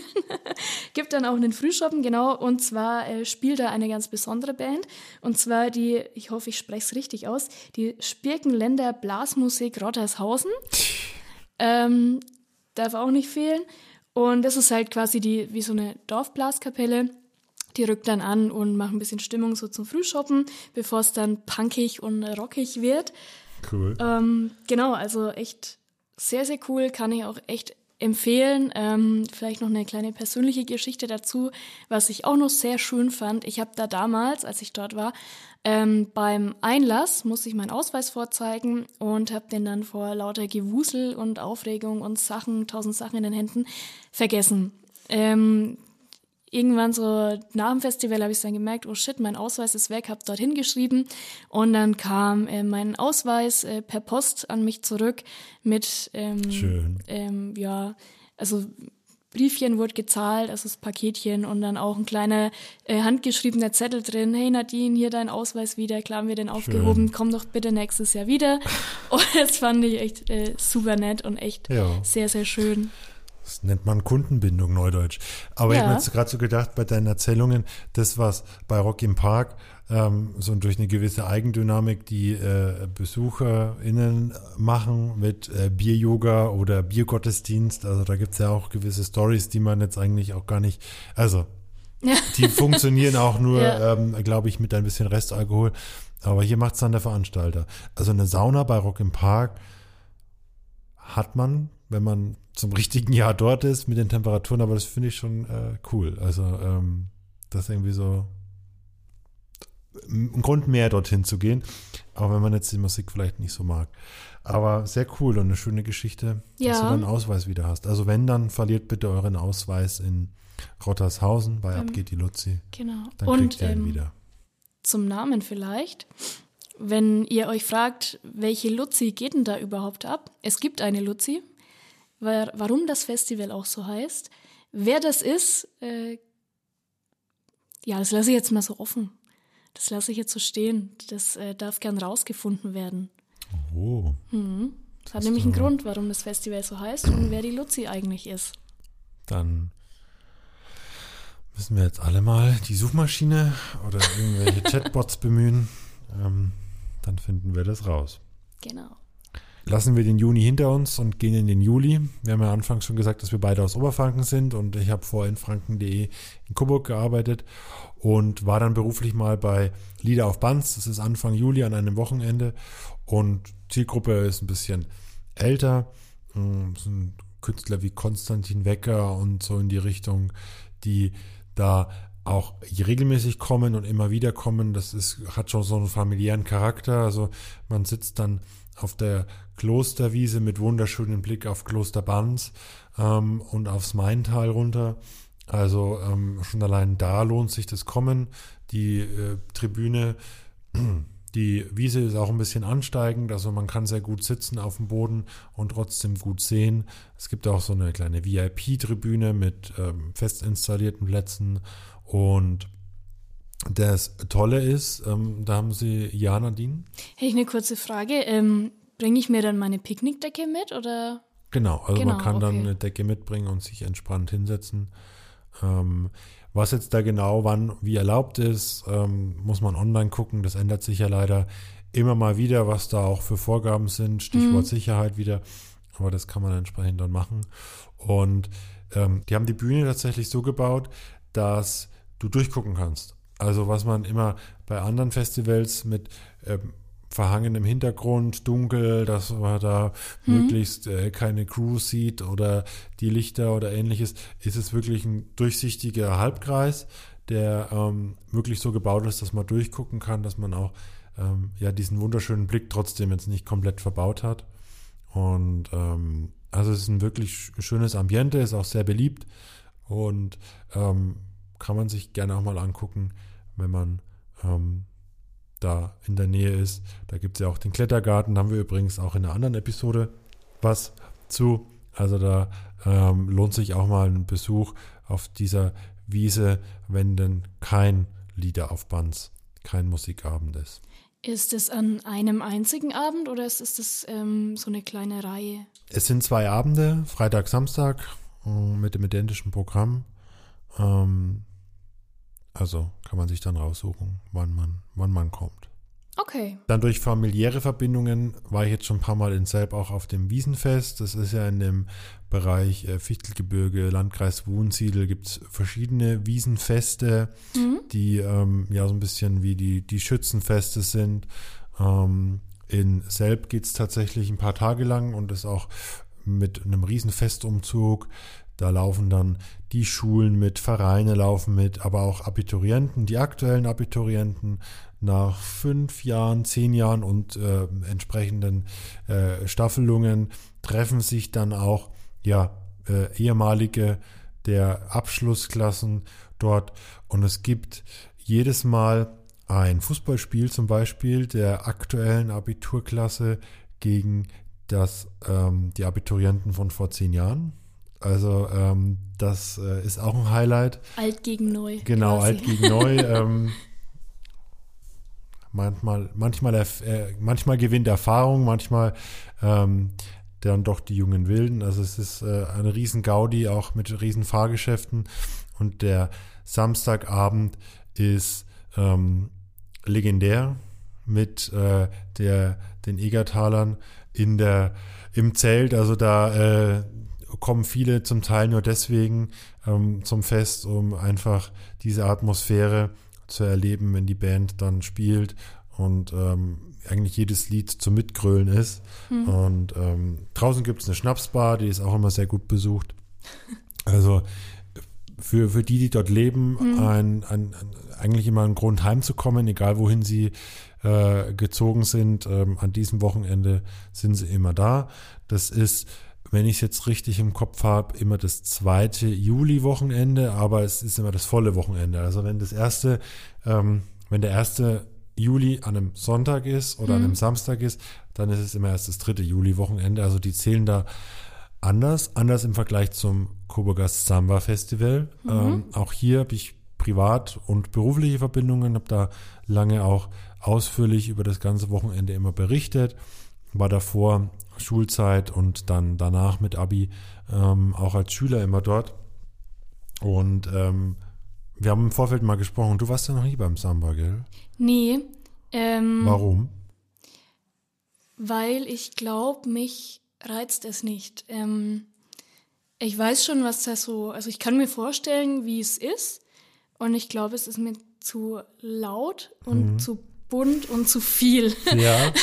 gibt dann auch einen Frühschoppen, genau. Und zwar äh, spielt da eine ganz besondere Band. Und zwar die, ich hoffe, ich spreche es richtig aus, die Spirkenländer Blasmusik Rottershausen. ähm, darf auch nicht fehlen. Und das ist halt quasi die, wie so eine Dorfblaskapelle die rückt dann an und macht ein bisschen Stimmung so zum Frühshoppen, bevor es dann punkig und rockig wird. Cool. Ähm, genau, also echt sehr, sehr cool, kann ich auch echt empfehlen. Ähm, vielleicht noch eine kleine persönliche Geschichte dazu, was ich auch noch sehr schön fand. Ich habe da damals, als ich dort war, ähm, beim Einlass musste ich meinen Ausweis vorzeigen und habe den dann vor lauter Gewusel und Aufregung und Sachen, tausend Sachen in den Händen vergessen. Ähm, irgendwann so nach dem Festival habe ich dann gemerkt, oh shit, mein Ausweis ist weg, habe dorthin geschrieben und dann kam äh, mein Ausweis äh, per Post an mich zurück mit ähm, Schön. Ähm, ja, also Briefchen wurde gezahlt, also das Paketchen und dann auch ein kleiner äh, handgeschriebener Zettel drin. Hey Nadine, hier dein Ausweis wieder, klar haben wir den aufgehoben, Schön. komm doch bitte nächstes Jahr wieder. Und das fand ich echt äh, super nett und echt ja. sehr, sehr schön. Das nennt man Kundenbindung, Neudeutsch. Aber ja. ich habe jetzt gerade so gedacht, bei deinen Erzählungen, das, was bei Rock im Park ähm, so durch eine gewisse Eigendynamik die äh, BesucherInnen machen mit äh, Bier-Yoga oder Biergottesdienst, also da gibt es ja auch gewisse Stories, die man jetzt eigentlich auch gar nicht, also die funktionieren auch nur, ja. ähm, glaube ich, mit ein bisschen Restalkohol. Aber hier macht es dann der Veranstalter. Also eine Sauna bei Rock im Park hat man, wenn man zum richtigen Jahr dort ist mit den Temperaturen, aber das finde ich schon äh, cool. Also ähm, das irgendwie so ein Grund mehr, dorthin zu gehen. Auch wenn man jetzt die Musik vielleicht nicht so mag. Aber sehr cool und eine schöne Geschichte, Ja. dass du deinen Ausweis wieder hast. Also wenn, dann verliert bitte euren Ausweis in Rottershausen, bei Ab geht die Luzi. Genau. Dann Und kriegt ihr ihn ähm, wieder. zum Namen vielleicht. Wenn ihr euch fragt, welche Luzi geht denn da überhaupt ab? Es gibt eine Luzi. Wa- Warum das Festival auch so heißt. Wer das ist, äh, ja, das lasse ich jetzt mal so offen. Das lasse ich jetzt so stehen. Das äh, darf gern rausgefunden werden. Oh, Das hat nämlich einen Grund, warum das Festival so heißt und wer die Luzi eigentlich ist. dann müssen wir jetzt alle mal die Suchmaschine oder irgendwelche Chatbots bemühen. Ähm, dann finden wir das raus. Genau. Lassen wir den Juni hinter uns und gehen in den Juli. Wir haben ja anfangs schon gesagt, dass wir beide aus Oberfranken sind und ich habe vorher in franken.de in Coburg gearbeitet und war dann beruflich mal bei Lieder auf Banz. Das ist Anfang Juli an einem Wochenende und Zielgruppe ist ein bisschen älter. Ähm, Es sind Künstler wie Konstantin Wecker und so in die Richtung, die da auch regelmäßig kommen und immer wieder kommen. Das ist, hat schon so einen familiären Charakter. Also man sitzt dann auf der Klosterwiese mit wunderschönem Blick auf Kloster Banz ähm, und aufs Maintal runter. Also ähm, schon allein da lohnt sich das Kommen. Die äh, Tribüne, die Wiese ist auch ein bisschen ansteigend, also man kann sehr gut sitzen auf dem Boden und trotzdem gut sehen. Es gibt auch so eine kleine VIP-Tribüne mit ähm, fest installierten Plätzen und das Tolle ist, ähm, da haben sie ja Nadine. Hey, ich eine kurze Frage. Ähm, Bringe ich mir dann meine Picknickdecke mit oder? Genau, also Genau, man kann dann okay. eine Decke mitbringen und sich entspannt hinsetzen. Ähm, was jetzt da genau wann wie erlaubt ist, ähm, muss man online gucken. Das ändert sich ja leider immer mal wieder, was da auch für Vorgaben sind. Stichwort Sicherheit wieder. Aber das kann man entsprechend dann machen. Und ähm, die haben die Bühne tatsächlich so gebaut, dass du durchgucken kannst. Also was man immer bei anderen Festivals mit ähm, verhangenem Hintergrund, dunkel, dass man da möglichst äh, keine Crew sieht oder die Lichter oder ähnliches, ist es wirklich ein durchsichtiger Halbkreis, der ähm, wirklich so gebaut ist, dass man durchgucken kann, dass man auch ähm, ja diesen wunderschönen Blick trotzdem jetzt nicht komplett verbaut hat. Und ähm, also es ist ein wirklich sch- schönes Ambiente, ist auch sehr beliebt und ähm, kann man sich gerne auch mal angucken, wenn man ähm, da in der Nähe ist. Da gibt es ja auch den Klettergarten, da haben wir übrigens auch in einer anderen Episode was zu. Also da ähm, lohnt sich auch mal ein Besuch auf dieser Wiese, wenn denn kein Lieder auf Bands, kein Musikabend ist. Ist es an einem einzigen Abend oder ist es ähm, so eine kleine Reihe? Es sind zwei Abende, Freitag, Samstag, äh, mit dem identischen Programm. Ähm, also kann man sich dann raussuchen, wann man, wann man kommt. Okay. Dann durch familiäre Verbindungen war ich jetzt schon ein paar Mal in Selb auch auf dem Wiesenfest. Das ist ja in dem Bereich äh, Fichtelgebirge, Landkreis Wunsiedel, gibt es verschiedene Wiesenfeste, die ähm, ja so ein bisschen wie die, die Schützenfeste sind. Ähm, in Selb geht es tatsächlich ein paar Tage lang und ist auch mit einem riesen Festumzug. Da laufen dann die Schulen mit, Vereine laufen mit, aber auch Abiturienten, die aktuellen Abiturienten nach fünf Jahren, zehn Jahren und äh, entsprechenden äh, Staffelungen treffen sich dann auch ja äh, ehemalige der Abschlussklassen dort und es gibt jedes Mal ein Fußballspiel zum Beispiel der aktuellen Abiturklasse gegen das ähm, die Abiturienten von vor zehn Jahren. Also ähm, das äh, ist auch ein Highlight. Alt gegen neu. Genau, quasi. alt gegen neu. ähm, manchmal, manchmal, äh, manchmal gewinnt Erfahrung, manchmal ähm, dann doch die jungen Wilden. Also es ist äh, eine riesen Gaudi, auch mit riesen Fahrgeschäften. Und der Samstagabend ist ähm, legendär mit äh, der, den Egertalern in der, im Zelt. Also da äh, kommen viele zum Teil nur deswegen ähm, zum Fest, um einfach diese Atmosphäre zu erleben, wenn die Band dann spielt und ähm, eigentlich jedes Lied zum Mitgrölen ist. Und ähm, draußen gibt es eine Schnapsbar, die ist auch immer sehr gut besucht. Also für, für die, die dort leben, ein, ein, eigentlich immer einen Grund heimzukommen, egal wohin sie äh, gezogen sind. Ähm, an diesem Wochenende sind sie immer da. Das ist, wenn ich es jetzt richtig im Kopf habe, immer das zweite Juli-Wochenende, aber es ist immer das volle Wochenende. Also wenn das erste, ähm, wenn der erste Juli an einem Sonntag ist oder mhm. an einem Samstag ist, dann ist es immer erst das dritte Juli-Wochenende. Also die zählen da anders, anders im Vergleich zum Coburger Samba Festival. Mhm. Ähm, auch hier habe ich privat und berufliche Verbindungen, habe da lange auch ausführlich über das ganze Wochenende immer berichtet, war davor Schulzeit und dann danach mit Abi ähm, auch als Schüler immer dort. Und ähm, wir haben im Vorfeld mal gesprochen. Du warst ja noch nie beim Samba, gell? Nee. Ähm, Warum? Weil ich glaube, mich reizt es nicht. Ähm, ich weiß schon, was da so, also ich kann mir vorstellen, wie es ist. Und ich glaube, es ist mir zu laut und mhm. zu bunt und zu viel. Ja.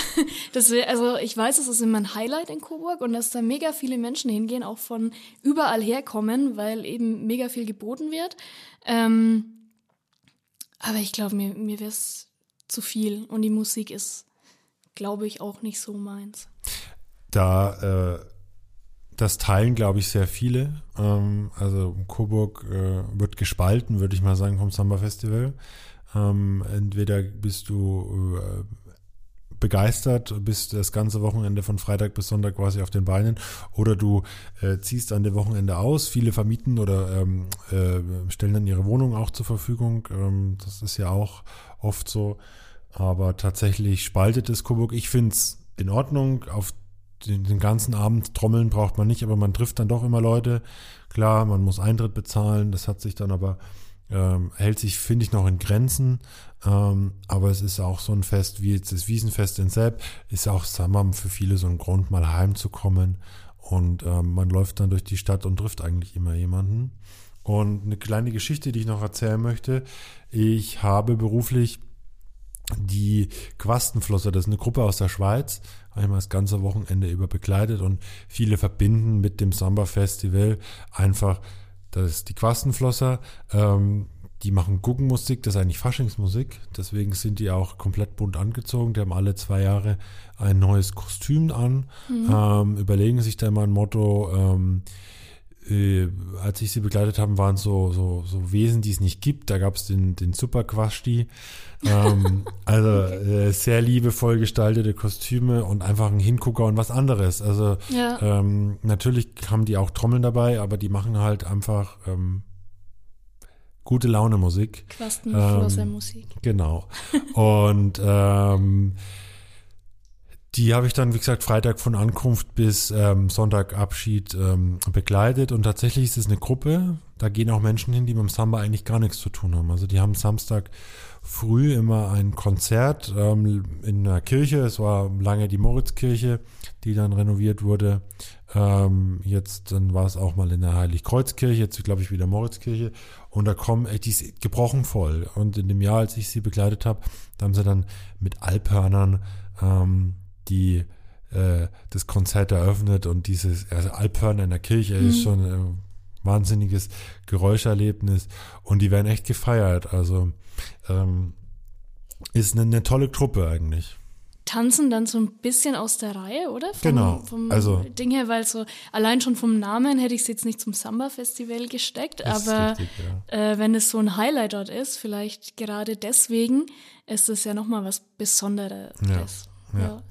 Das, also ich weiß, es ist immer ein Highlight in Coburg und dass da mega viele Menschen hingehen, auch von überall herkommen, weil eben mega viel geboten wird. Ähm, aber ich glaube, mir, mir wäre es zu viel und die Musik ist, glaube ich, auch nicht so meins. Da äh, das teilen, glaube ich, sehr viele. Ähm, also Coburg äh, wird gespalten, würde ich mal sagen, vom Samba Festival. Ähm, entweder bist du äh, begeistert, bist das ganze Wochenende von Freitag bis Sonntag quasi auf den Beinen oder du äh, ziehst an dem Wochenende aus. Viele vermieten oder ähm, äh, stellen dann ihre Wohnung auch zur Verfügung. Ähm, das ist ja auch oft so. Aber tatsächlich spaltet es Coburg. Ich finde es in Ordnung. Auf den, den ganzen Abend trommeln braucht man nicht, aber man trifft dann doch immer Leute. Klar, man muss Eintritt bezahlen. Das hat sich dann aber ähm, hält sich, finde ich, noch in Grenzen. Ähm, aber es ist auch so ein Fest wie jetzt das Wiesenfest in Sepp, ist auch, mal, für viele so ein Grund, mal heimzukommen. Und ähm, man läuft dann durch die Stadt und trifft eigentlich immer jemanden. Und eine kleine Geschichte, die ich noch erzählen möchte. Ich habe beruflich die Quastenflosser, das ist eine Gruppe aus der Schweiz, einmal das ganze Wochenende über begleitet und viele verbinden mit dem Samba Festival einfach das ist die Quastenflosser. Ähm, die machen Guggenmusik, das ist eigentlich Faschingsmusik. Deswegen sind die auch komplett bunt angezogen. Die haben alle zwei Jahre ein neues Kostüm an, mhm. ähm, überlegen sich da immer ein Motto. Ähm, äh, als ich sie begleitet habe, waren so, so, so Wesen, die es nicht gibt. Da gab es den, den Superquasti. Ähm, also äh, sehr liebevoll gestaltete Kostüme und einfach ein Hingucker und was anderes. Also ja. ähm, natürlich haben die auch Trommeln dabei, aber die machen halt einfach ähm, gute Laune Musik. Quastenflosser ähm, Musik. Genau. Und ähm, die habe ich dann, wie gesagt, Freitag von Ankunft bis ähm, Sonntagabschied ähm, begleitet. Und tatsächlich ist es eine Gruppe. Da gehen auch Menschen hin, die mit dem Samba eigentlich gar nichts zu tun haben. Also die haben Samstag früh immer ein Konzert ähm, in einer Kirche. Es war lange die Moritzkirche, die dann renoviert wurde. Ähm, jetzt dann war es auch mal in der Heiligkreuzkirche, jetzt glaube ich wieder Moritzkirche. Und da kommen, ey, die ist gebrochen voll. Und in dem Jahr, als ich sie begleitet habe, da haben sie dann mit Alphörnern ähm, die äh, das Konzert eröffnet und dieses, also Alphörner in der Kirche mhm. ist schon ein wahnsinniges Geräuscherlebnis und die werden echt gefeiert. Also ähm, ist eine, eine tolle Truppe eigentlich tanzen dann so ein bisschen aus der Reihe, oder? Vom, genau. Vom also, Ding her, weil so allein schon vom Namen hätte ich es jetzt nicht zum Samba-Festival gesteckt, aber richtig, ja. äh, wenn es so ein Highlight dort ist, vielleicht gerade deswegen, ist es ja nochmal was Besonderes. Ja, ja. ja.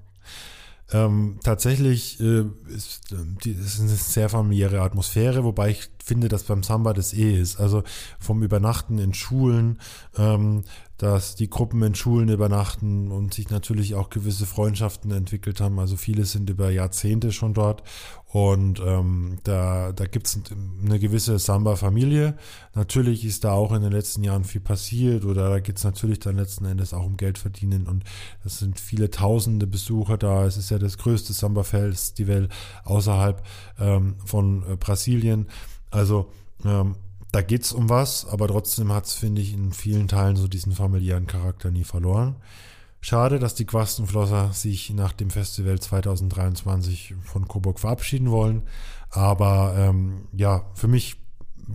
Ähm, tatsächlich äh, ist, äh, die, ist eine sehr familiäre Atmosphäre, wobei ich finde, dass beim Samba das eh ist. Also vom Übernachten in Schulen, ähm, dass die Gruppen in Schulen übernachten und sich natürlich auch gewisse Freundschaften entwickelt haben. Also viele sind über Jahrzehnte schon dort und ähm, da, da gibt es eine gewisse Samba-Familie. Natürlich ist da auch in den letzten Jahren viel passiert oder da geht es natürlich dann letzten Endes auch um Geld verdienen und es sind viele tausende Besucher da. Es ist ja das größte Samba-Festival außerhalb ähm, von äh, Brasilien. Also ähm, da geht's um was, aber trotzdem hat's, finde ich, in vielen Teilen so diesen familiären Charakter nie verloren. Schade, dass die Quastenflosser sich nach dem Festival 2023 von Coburg verabschieden wollen. Aber ähm, ja, für mich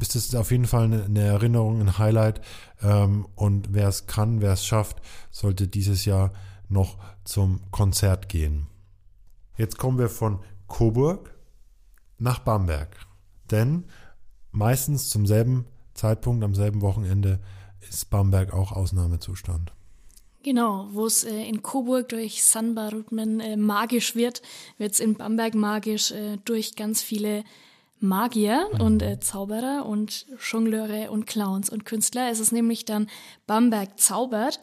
ist es auf jeden Fall eine, Erinnerung, ein Highlight. Ähm, und wer es kann, wer es schafft, sollte dieses Jahr noch zum Konzert gehen. Jetzt kommen wir von Coburg nach Bamberg. Denn meistens zum selben Zeitpunkt, am selben Wochenende, ist Bamberg auch Ausnahmezustand. Genau, wo es äh, in Coburg durch Sanbarutmen äh, magisch wird, wird es in Bamberg magisch äh, durch ganz viele Magier mhm. und äh, Zauberer und Jongleure und Clowns und Künstler. Es ist nämlich dann Bamberg zaubert,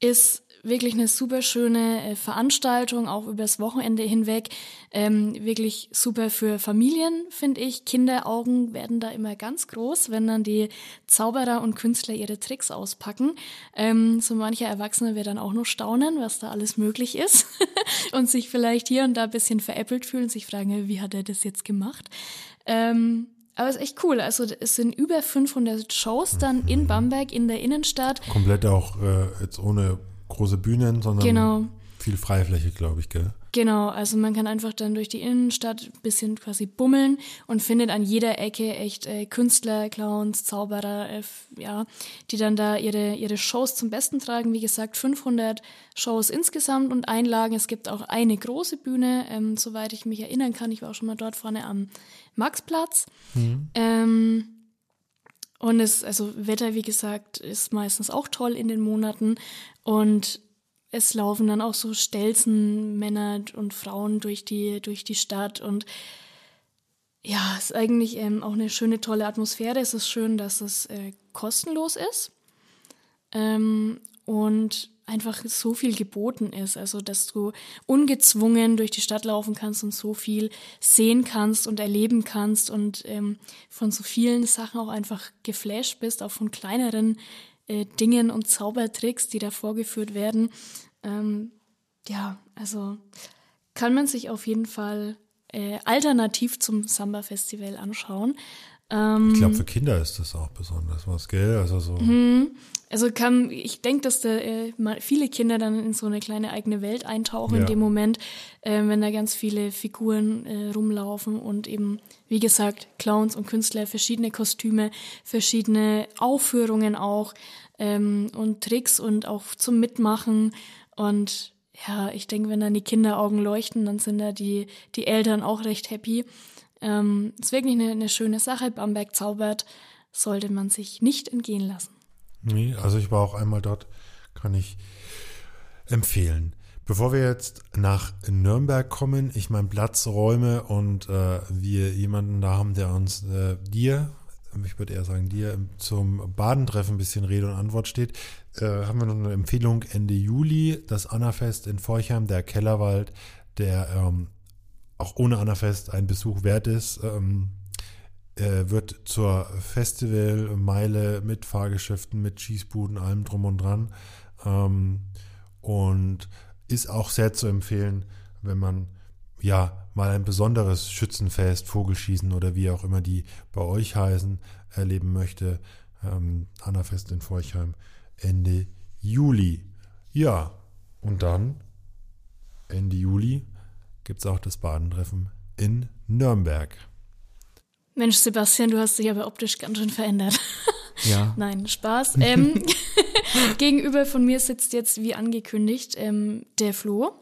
ist wirklich eine super schöne äh, Veranstaltung, auch übers Wochenende hinweg. Ähm, wirklich super für Familien, finde ich. Kinderaugen werden da immer ganz groß, wenn dann die Zauberer und Künstler ihre Tricks auspacken. Ähm, so mancher Erwachsene wird dann auch noch staunen, was da alles möglich ist und sich vielleicht hier und da ein bisschen veräppelt fühlen, sich fragen, wie hat er das jetzt gemacht? Ähm, aber es ist echt cool. Also es sind über 500 Shows dann in Bamberg in der Innenstadt. Komplett auch äh, jetzt ohne große Bühnen, sondern genau. viel Freifläche, glaube ich, gell? Genau, also man kann einfach dann durch die Innenstadt ein bisschen quasi bummeln und findet an jeder Ecke echt äh, Künstler, Clowns, Zauberer, äh, ja, die dann da ihre, ihre Shows zum Besten tragen. Wie gesagt, 500 Shows insgesamt und Einlagen. Es gibt auch eine große Bühne, ähm, soweit ich mich erinnern kann. Ich war auch schon mal dort vorne am Maxplatz. Mhm. Ähm, und es, also Wetter, wie gesagt, ist meistens auch toll in den Monaten. Und es laufen dann auch so Stelzen Männer und Frauen durch die, durch die Stadt. Und ja, ist eigentlich ähm, auch eine schöne, tolle Atmosphäre. Es ist schön, dass es äh, kostenlos ist. Ähm, und einfach so viel geboten ist. Also, dass du ungezwungen durch die Stadt laufen kannst und so viel sehen kannst und erleben kannst und ähm, von so vielen Sachen auch einfach geflasht bist, auch von kleineren äh, Dingen und Zaubertricks, die da vorgeführt werden. Ähm, ja, also kann man sich auf jeden Fall äh, alternativ zum Samba-Festival anschauen. Ähm, ich glaube, für Kinder ist das auch besonders was, gell? Also so. Mhm. Also kann, ich denke, dass da äh, viele Kinder dann in so eine kleine eigene Welt eintauchen ja. in dem Moment, äh, wenn da ganz viele Figuren äh, rumlaufen und eben, wie gesagt, Clowns und Künstler, verschiedene Kostüme, verschiedene Aufführungen auch ähm, und Tricks und auch zum Mitmachen. Und ja, ich denke, wenn dann die Kinderaugen leuchten, dann sind da die, die Eltern auch recht happy. Ähm, ist wirklich eine, eine schöne Sache. Bamberg zaubert, sollte man sich nicht entgehen lassen. Nee, also ich war auch einmal dort, kann ich empfehlen. Bevor wir jetzt nach Nürnberg kommen, ich meinen Platz räume und äh, wir jemanden da haben, der uns äh, dir, ich würde eher sagen dir, zum Badentreffen ein bisschen Rede und Antwort steht, äh, haben wir noch eine Empfehlung Ende Juli, das Annafest in Forchheim, der Kellerwald, der ähm, auch ohne Annafest ein Besuch wert ist. Ähm, äh, wird zur Festivalmeile mit Fahrgeschäften, mit Schießbuden, allem drum und dran. Ähm, und ist auch sehr zu empfehlen, wenn man ja mal ein besonderes Schützenfest, Vogelschießen oder wie auch immer die bei euch heißen, erleben möchte. Ähm, Annafest in Forchheim Ende Juli. Ja, und dann Ende Juli gibt es auch das Badentreffen in Nürnberg. Mensch, Sebastian, du hast dich aber optisch ganz schön verändert. Ja. Nein, Spaß. Ähm, gegenüber von mir sitzt jetzt, wie angekündigt, ähm, der Flo.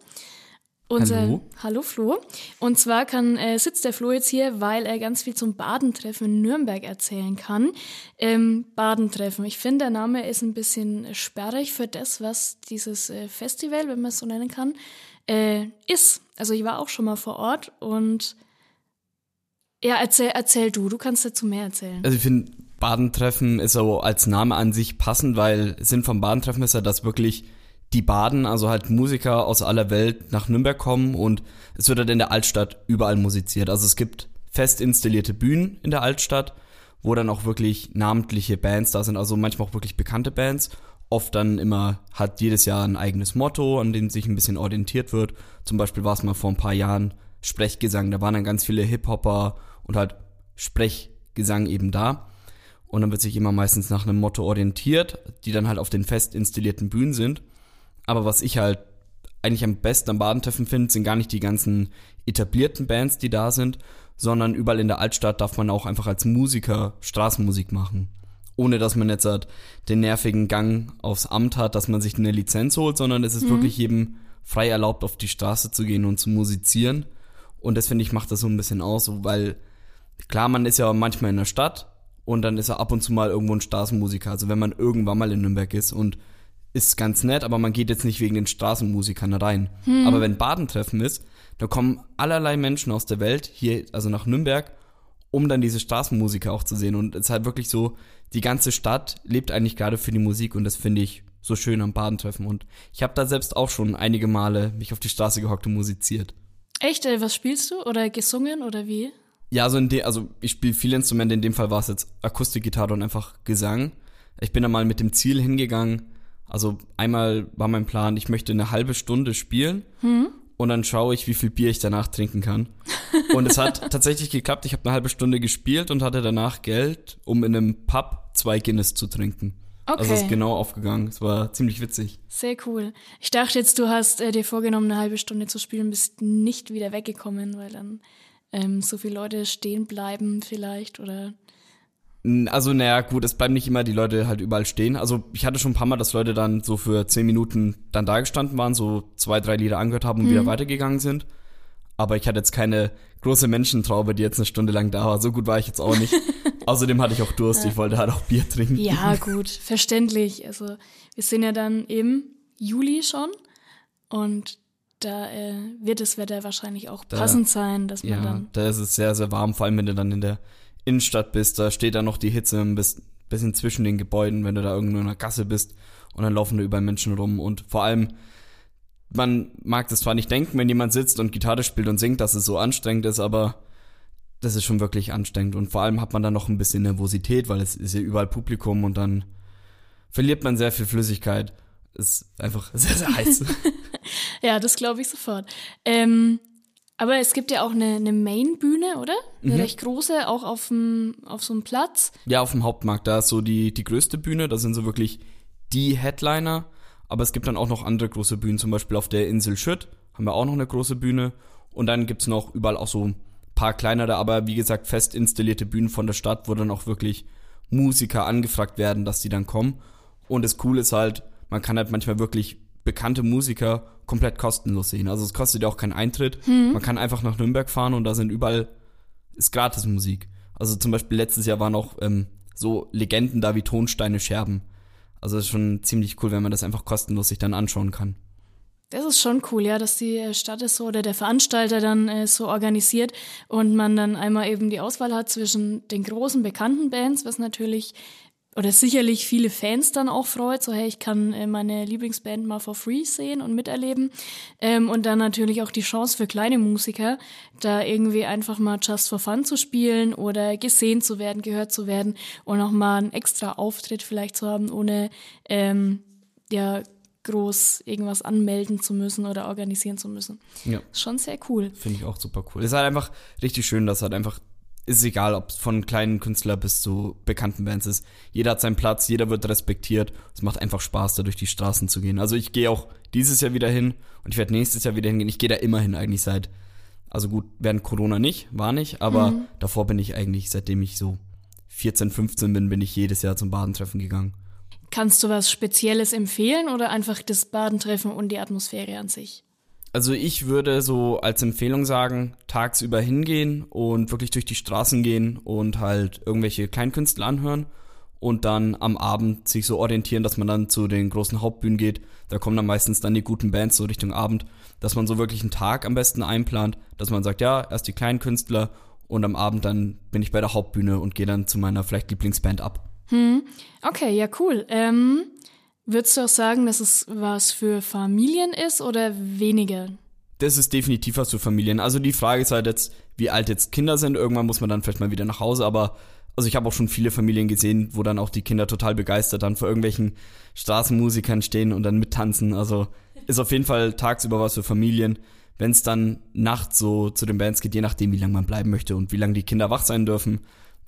Unser, hallo. Hallo Flo. Und zwar kann, äh, sitzt der Flo jetzt hier, weil er ganz viel zum Badentreffen in Nürnberg erzählen kann. Ähm, Badentreffen. Ich finde, der Name ist ein bisschen sperrig für das, was dieses äh, Festival, wenn man es so nennen kann, äh, ist. Also ich war auch schon mal vor Ort und ja, erzähl, erzähl du, du kannst dazu mehr erzählen. Also ich finde, Badentreffen ist so als Name an sich passend, weil Sinn vom Badentreffen ist ja, dass wirklich die Baden, also halt Musiker aus aller Welt nach Nürnberg kommen und es wird halt in der Altstadt überall musiziert. Also es gibt fest installierte Bühnen in der Altstadt, wo dann auch wirklich namentliche Bands da sind, also manchmal auch wirklich bekannte Bands. Oft dann immer hat jedes Jahr ein eigenes Motto, an dem sich ein bisschen orientiert wird. Zum Beispiel war es mal vor ein paar Jahren Sprechgesang, da waren dann ganz viele Hip-Hopper und halt Sprechgesang eben da. Und dann wird sich immer meistens nach einem Motto orientiert, die dann halt auf den fest installierten Bühnen sind. Aber was ich halt eigentlich am besten am Badentreffen finde, sind gar nicht die ganzen etablierten Bands, die da sind, sondern überall in der Altstadt darf man auch einfach als Musiker Straßenmusik machen. Ohne dass man jetzt halt den nervigen Gang aufs Amt hat, dass man sich eine Lizenz holt, sondern es ist mhm. wirklich jedem frei erlaubt, auf die Straße zu gehen und zu musizieren. Und das finde ich macht das so ein bisschen aus, weil klar, man ist ja manchmal in der Stadt und dann ist er ab und zu mal irgendwo ein Straßenmusiker. Also wenn man irgendwann mal in Nürnberg ist und ist ganz nett, aber man geht jetzt nicht wegen den Straßenmusikern rein. Hm. Aber wenn Badentreffen ist, da kommen allerlei Menschen aus der Welt hier, also nach Nürnberg, um dann diese Straßenmusiker auch zu sehen. Und es ist halt wirklich so, die ganze Stadt lebt eigentlich gerade für die Musik und das finde ich so schön am Badentreffen. Und ich habe da selbst auch schon einige Male mich auf die Straße gehockt und musiziert. Echt? Äh, was spielst du? Oder gesungen oder wie? Ja, also, in de, also ich spiele viele Instrumente, in dem Fall war es jetzt Akustikgitarre und einfach Gesang. Ich bin da mal mit dem Ziel hingegangen, also einmal war mein Plan, ich möchte eine halbe Stunde spielen hm? und dann schaue ich, wie viel Bier ich danach trinken kann. Und es hat tatsächlich geklappt. Ich habe eine halbe Stunde gespielt und hatte danach Geld, um in einem Pub zwei Guinness zu trinken. Okay. Also es ist genau aufgegangen. Es war ziemlich witzig. Sehr cool. Ich dachte jetzt, du hast äh, dir vorgenommen, eine halbe Stunde zu spielen, bist nicht wieder weggekommen, weil dann ähm, so viele Leute stehen bleiben vielleicht oder also, naja, gut, es bleiben nicht immer die Leute halt überall stehen. Also, ich hatte schon ein paar Mal, dass Leute dann so für zehn Minuten dann da gestanden waren, so zwei, drei Lieder angehört haben und mhm. wieder weitergegangen sind. Aber ich hatte jetzt keine große Menschentraube, die jetzt eine Stunde lang da war. So gut war ich jetzt auch nicht. Außerdem hatte ich auch Durst, ich wollte halt auch Bier trinken. Ja, gut, verständlich. Also, wir sind ja dann im Juli schon und da äh, wird das Wetter wahrscheinlich auch passend da, sein, dass man ja, dann. Da ist es sehr, sehr warm, vor allem wenn du dann in der Innenstadt bist, da steht dann noch die Hitze ein bisschen zwischen den Gebäuden, wenn du da irgendwo in einer Gasse bist und dann laufen da überall Menschen rum und vor allem, man mag das zwar nicht denken, wenn jemand sitzt und Gitarre spielt und singt, dass es so anstrengend ist, aber das ist schon wirklich anstrengend und vor allem hat man dann noch ein bisschen Nervosität, weil es ist ja überall Publikum und dann verliert man sehr viel Flüssigkeit. Ist einfach sehr, sehr heiß. ja, das glaube ich sofort. Ähm, aber es gibt ja auch eine, eine Main-Bühne, oder? Eine mhm. recht große, auch auf, dem, auf so einem Platz. Ja, auf dem Hauptmarkt. Da ist so die, die größte Bühne. Da sind so wirklich die Headliner. Aber es gibt dann auch noch andere große Bühnen. Zum Beispiel auf der Insel Schütt haben wir auch noch eine große Bühne. Und dann gibt's noch überall auch so ein paar kleinere, aber wie gesagt, fest installierte Bühnen von der Stadt, wo dann auch wirklich Musiker angefragt werden, dass die dann kommen. Und das Coole ist halt, man kann halt manchmal wirklich bekannte Musiker komplett kostenlos sehen. Also es kostet ja auch keinen Eintritt. Hm. Man kann einfach nach Nürnberg fahren und da sind überall ist gratis Musik. Also zum Beispiel letztes Jahr waren auch ähm, so Legenden da wie Tonsteine Scherben. Also das ist schon ziemlich cool, wenn man das einfach kostenlos sich dann anschauen kann. Das ist schon cool, ja, dass die äh, Stadt es so oder der Veranstalter dann äh, so organisiert und man dann einmal eben die Auswahl hat zwischen den großen bekannten Bands, was natürlich oder sicherlich viele Fans dann auch freut, so hey, ich kann äh, meine Lieblingsband mal for free sehen und miterleben. Ähm, und dann natürlich auch die Chance für kleine Musiker, da irgendwie einfach mal just for fun zu spielen oder gesehen zu werden, gehört zu werden und auch mal einen extra Auftritt vielleicht zu haben, ohne ähm, ja groß irgendwas anmelden zu müssen oder organisieren zu müssen. Ja. Schon sehr cool. Finde ich auch super cool. Es ist halt einfach richtig schön, dass halt einfach ist egal, ob es von kleinen Künstler bis zu bekannten Bands ist. Jeder hat seinen Platz, jeder wird respektiert. Es macht einfach Spaß, da durch die Straßen zu gehen. Also ich gehe auch dieses Jahr wieder hin und ich werde nächstes Jahr wieder hingehen. Ich gehe da immer hin eigentlich seit, also gut, während Corona nicht, war nicht, aber mhm. davor bin ich eigentlich, seitdem ich so 14, 15 bin, bin ich jedes Jahr zum Badentreffen gegangen. Kannst du was Spezielles empfehlen oder einfach das Badentreffen und die Atmosphäre an sich? Also ich würde so als Empfehlung sagen, tagsüber hingehen und wirklich durch die Straßen gehen und halt irgendwelche Kleinkünstler anhören und dann am Abend sich so orientieren, dass man dann zu den großen Hauptbühnen geht. Da kommen dann meistens dann die guten Bands so Richtung Abend, dass man so wirklich einen Tag am besten einplant, dass man sagt, ja, erst die Kleinkünstler und am Abend dann bin ich bei der Hauptbühne und gehe dann zu meiner vielleicht Lieblingsband ab. Hm. Okay, ja cool. Ähm, Würdest du auch sagen, dass es was für Familien ist oder weniger? Das ist definitiv was für Familien. Also die Frage ist halt jetzt, wie alt jetzt Kinder sind. Irgendwann muss man dann vielleicht mal wieder nach Hause, aber also ich habe auch schon viele Familien gesehen, wo dann auch die Kinder total begeistert dann vor irgendwelchen Straßenmusikern stehen und dann mittanzen. Also ist auf jeden Fall tagsüber was für Familien. Wenn es dann nachts so zu den Bands geht, je nachdem, wie lange man bleiben möchte und wie lange die Kinder wach sein dürfen.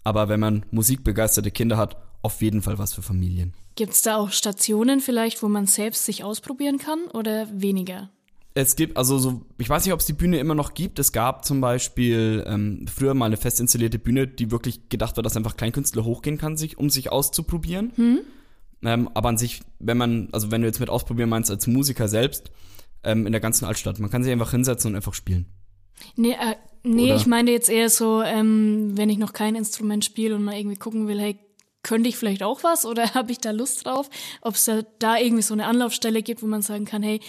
Aber wenn man musikbegeisterte Kinder hat, auf jeden Fall was für Familien. Gibt es da auch Stationen vielleicht, wo man selbst sich ausprobieren kann oder weniger? Es gibt, also so, ich weiß nicht, ob es die Bühne immer noch gibt. Es gab zum Beispiel ähm, früher mal eine fest installierte Bühne, die wirklich gedacht war, dass einfach Kleinkünstler hochgehen kann, sich, um sich auszuprobieren. Hm? Ähm, aber an sich, wenn man, also wenn du jetzt mit ausprobieren meinst als Musiker selbst, ähm, in der ganzen Altstadt, man kann sich einfach hinsetzen und einfach spielen. Nee, äh, nee Oder? ich meine jetzt eher so, ähm, wenn ich noch kein Instrument spiele und mal irgendwie gucken will, hey, könnte ich vielleicht auch was oder habe ich da Lust drauf? Ob es da, da irgendwie so eine Anlaufstelle gibt, wo man sagen kann, hey,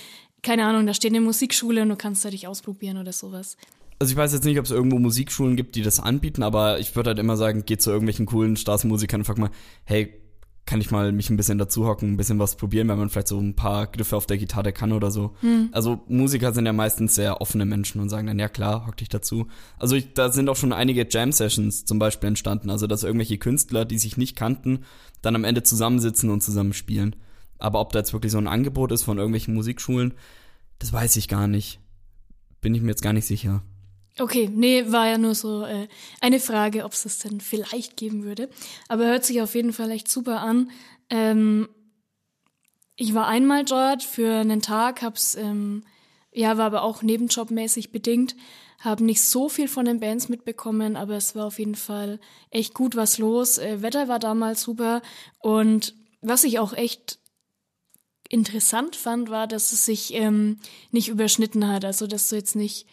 keine Ahnung, da steht eine Musikschule und du kannst da dich ausprobieren oder sowas. Also ich weiß jetzt nicht, ob es irgendwo Musikschulen gibt, die das anbieten, aber ich würde halt immer sagen, geht zu irgendwelchen coolen Straßenmusikern und frag mal, hey, kann ich mal mich ein bisschen dazu hocken, ein bisschen was probieren, wenn man vielleicht so ein paar Griffe auf der Gitarre kann oder so. Also Musiker sind ja meistens sehr offene Menschen und sagen dann, ja klar, hock dich dazu. Also ich, da sind auch schon einige Jam-Sessions zum Beispiel entstanden, also dass irgendwelche Künstler, die sich nicht kannten, dann am Ende zusammensitzen und zusammen spielen. Aber ob da jetzt wirklich so ein Angebot ist von irgendwelchen Musikschulen, das weiß ich gar nicht. Bin ich mir jetzt gar nicht sicher. Okay, nee, war ja nur so äh, eine Frage, ob es das denn vielleicht geben würde. Aber hört sich auf jeden Fall echt super an. Ähm, ich war einmal dort für einen Tag, hab's, ähm, ja, war aber auch nebenjobmäßig bedingt, habe nicht so viel von den Bands mitbekommen, aber es war auf jeden Fall echt gut was los. Äh, Wetter war damals super und was ich auch echt interessant fand, war, dass es sich ähm, nicht überschnitten hat. Also, dass du jetzt nicht,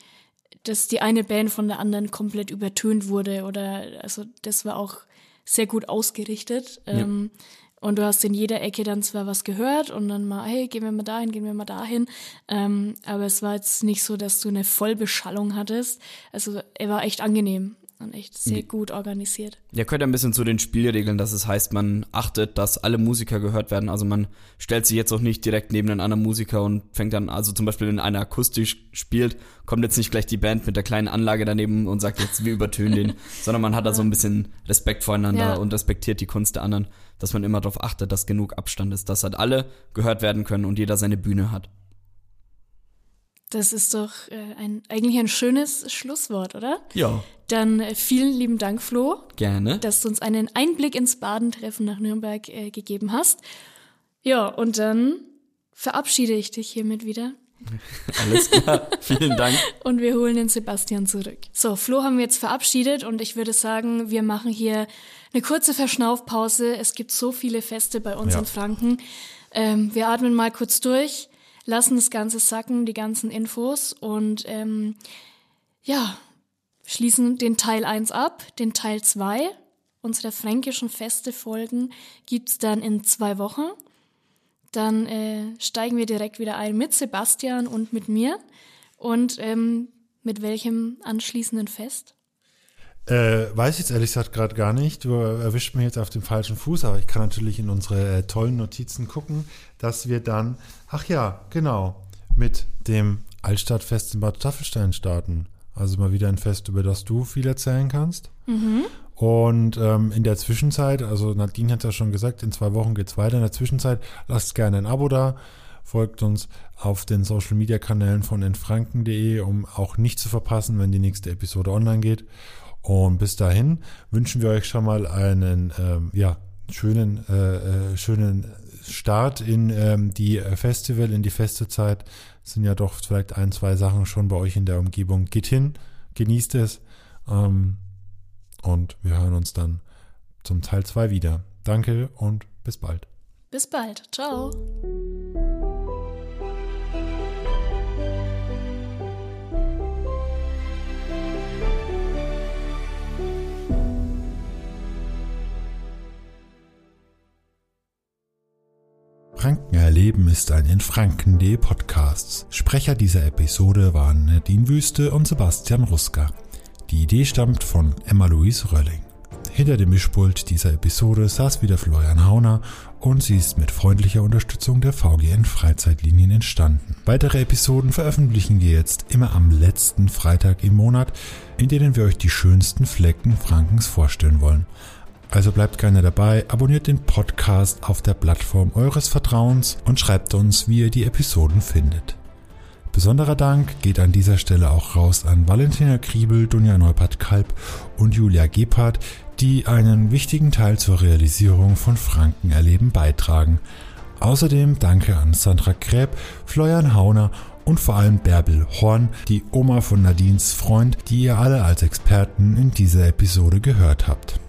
dass die eine Band von der anderen komplett übertönt wurde oder, also, das war auch sehr gut ausgerichtet. Ähm, und du hast in jeder Ecke dann zwar was gehört und dann mal, hey, gehen wir mal dahin, gehen wir mal dahin. Ähm, aber es war jetzt nicht so, dass du eine Vollbeschallung hattest. Also er war echt angenehm und echt sehr gut organisiert. Ja, gehört ein bisschen zu den Spielregeln, dass es heißt, man achtet, dass alle Musiker gehört werden. Also man stellt sich jetzt auch nicht direkt neben einen anderen Musiker und fängt dann, also zum Beispiel, wenn einer akustisch spielt, kommt jetzt nicht gleich die Band mit der kleinen Anlage daneben und sagt jetzt, wir übertönen den, sondern man hat da so ein bisschen Respekt voreinander Ja. und respektiert die Kunst der anderen, dass man immer darauf achtet, dass genug Abstand ist, dass halt alle gehört werden können und jeder seine Bühne hat. Das ist doch äh, ein, eigentlich ein schönes Schlusswort, oder? Ja, Dann äh, vielen lieben Dank, Flo, gerne. dass du uns einen Einblick ins Badentreffen nach Nürnberg äh, gegeben hast. Ja, und dann verabschiede ich dich hiermit wieder Alles klar. Vielen Dank. und wir holen den Sebastian zurück. So, Flo haben wir jetzt verabschiedet und ich würde sagen, wir machen hier eine kurze Verschnaufpause. Es gibt so viele Feste bei uns Ja. in Franken. Ähm, wir atmen mal kurz durch, lassen das Ganze sacken, die ganzen Infos und ähm, ja, schließen den Teil 1 ab, den Teil 2 unserer fränkischen Feste-Folgen gibt's dann in zwei Wochen. Dann äh, steigen wir direkt wieder ein mit Sebastian und mit mir. Und ähm, mit welchem anschließenden Fest? Äh, weiß ich jetzt ehrlich gesagt gerade gar nicht. Du erwischt mich jetzt auf dem falschen Fuß, aber ich kann natürlich in unsere äh, tollen Notizen gucken, dass wir dann, ach ja, genau, mit dem Altstadtfest in Bad Staffelstein starten. Also mal wieder ein Fest, über das du viel erzählen kannst. Und ähm, in der Zwischenzeit, also Nadine hat ja schon gesagt, in zwei Wochen geht's weiter. In der Zwischenzeit lasst gerne ein Abo da, folgt uns auf den Social Media Kanälen von entfranken.de, um auch nicht zu verpassen, wenn die nächste Episode online geht. Und bis dahin wünschen wir euch schon mal einen ähm, ja, schönen, äh, äh, schönen Start in ähm, die Festival, in die Festezeit. Es sind ja doch vielleicht ein, zwei Sachen schon bei euch in der Umgebung. Geht hin, genießt es. Ähm, und wir hören uns dann zum Teil 2 wieder. Danke und bis bald. Bis bald. Ciao. Erleben ist ein in Franken.de Podcast. Sprecher dieser Episode waren Nadine Wüste und Sebastian Ruska. Die Idee stammt von Emma-Louise Rölling. Hinter dem Mischpult dieser Episode saß wieder Florian Hauner und sie ist mit freundlicher Unterstützung der VGN Freizeitlinien entstanden. Weitere Episoden veröffentlichen wir jetzt immer am letzten Freitag im Monat, in denen wir euch die schönsten Flecken Frankens vorstellen wollen. Also bleibt gerne dabei, abonniert den Podcast auf der Plattform eures Vertrauens und schreibt uns, wie ihr die Episoden findet. Besonderer Dank geht an dieser Stelle auch raus an Valentina Kriebel, Dunja Neupert-Kalb und Julia Gebhardt, die einen wichtigen Teil zur Realisierung von Franken erleben beitragen. Außerdem danke an Sandra Kräb, Florian Hauner und vor allem Bärbel Horn, die Oma von Nadines Freund, die ihr alle als Experten in dieser Episode gehört habt.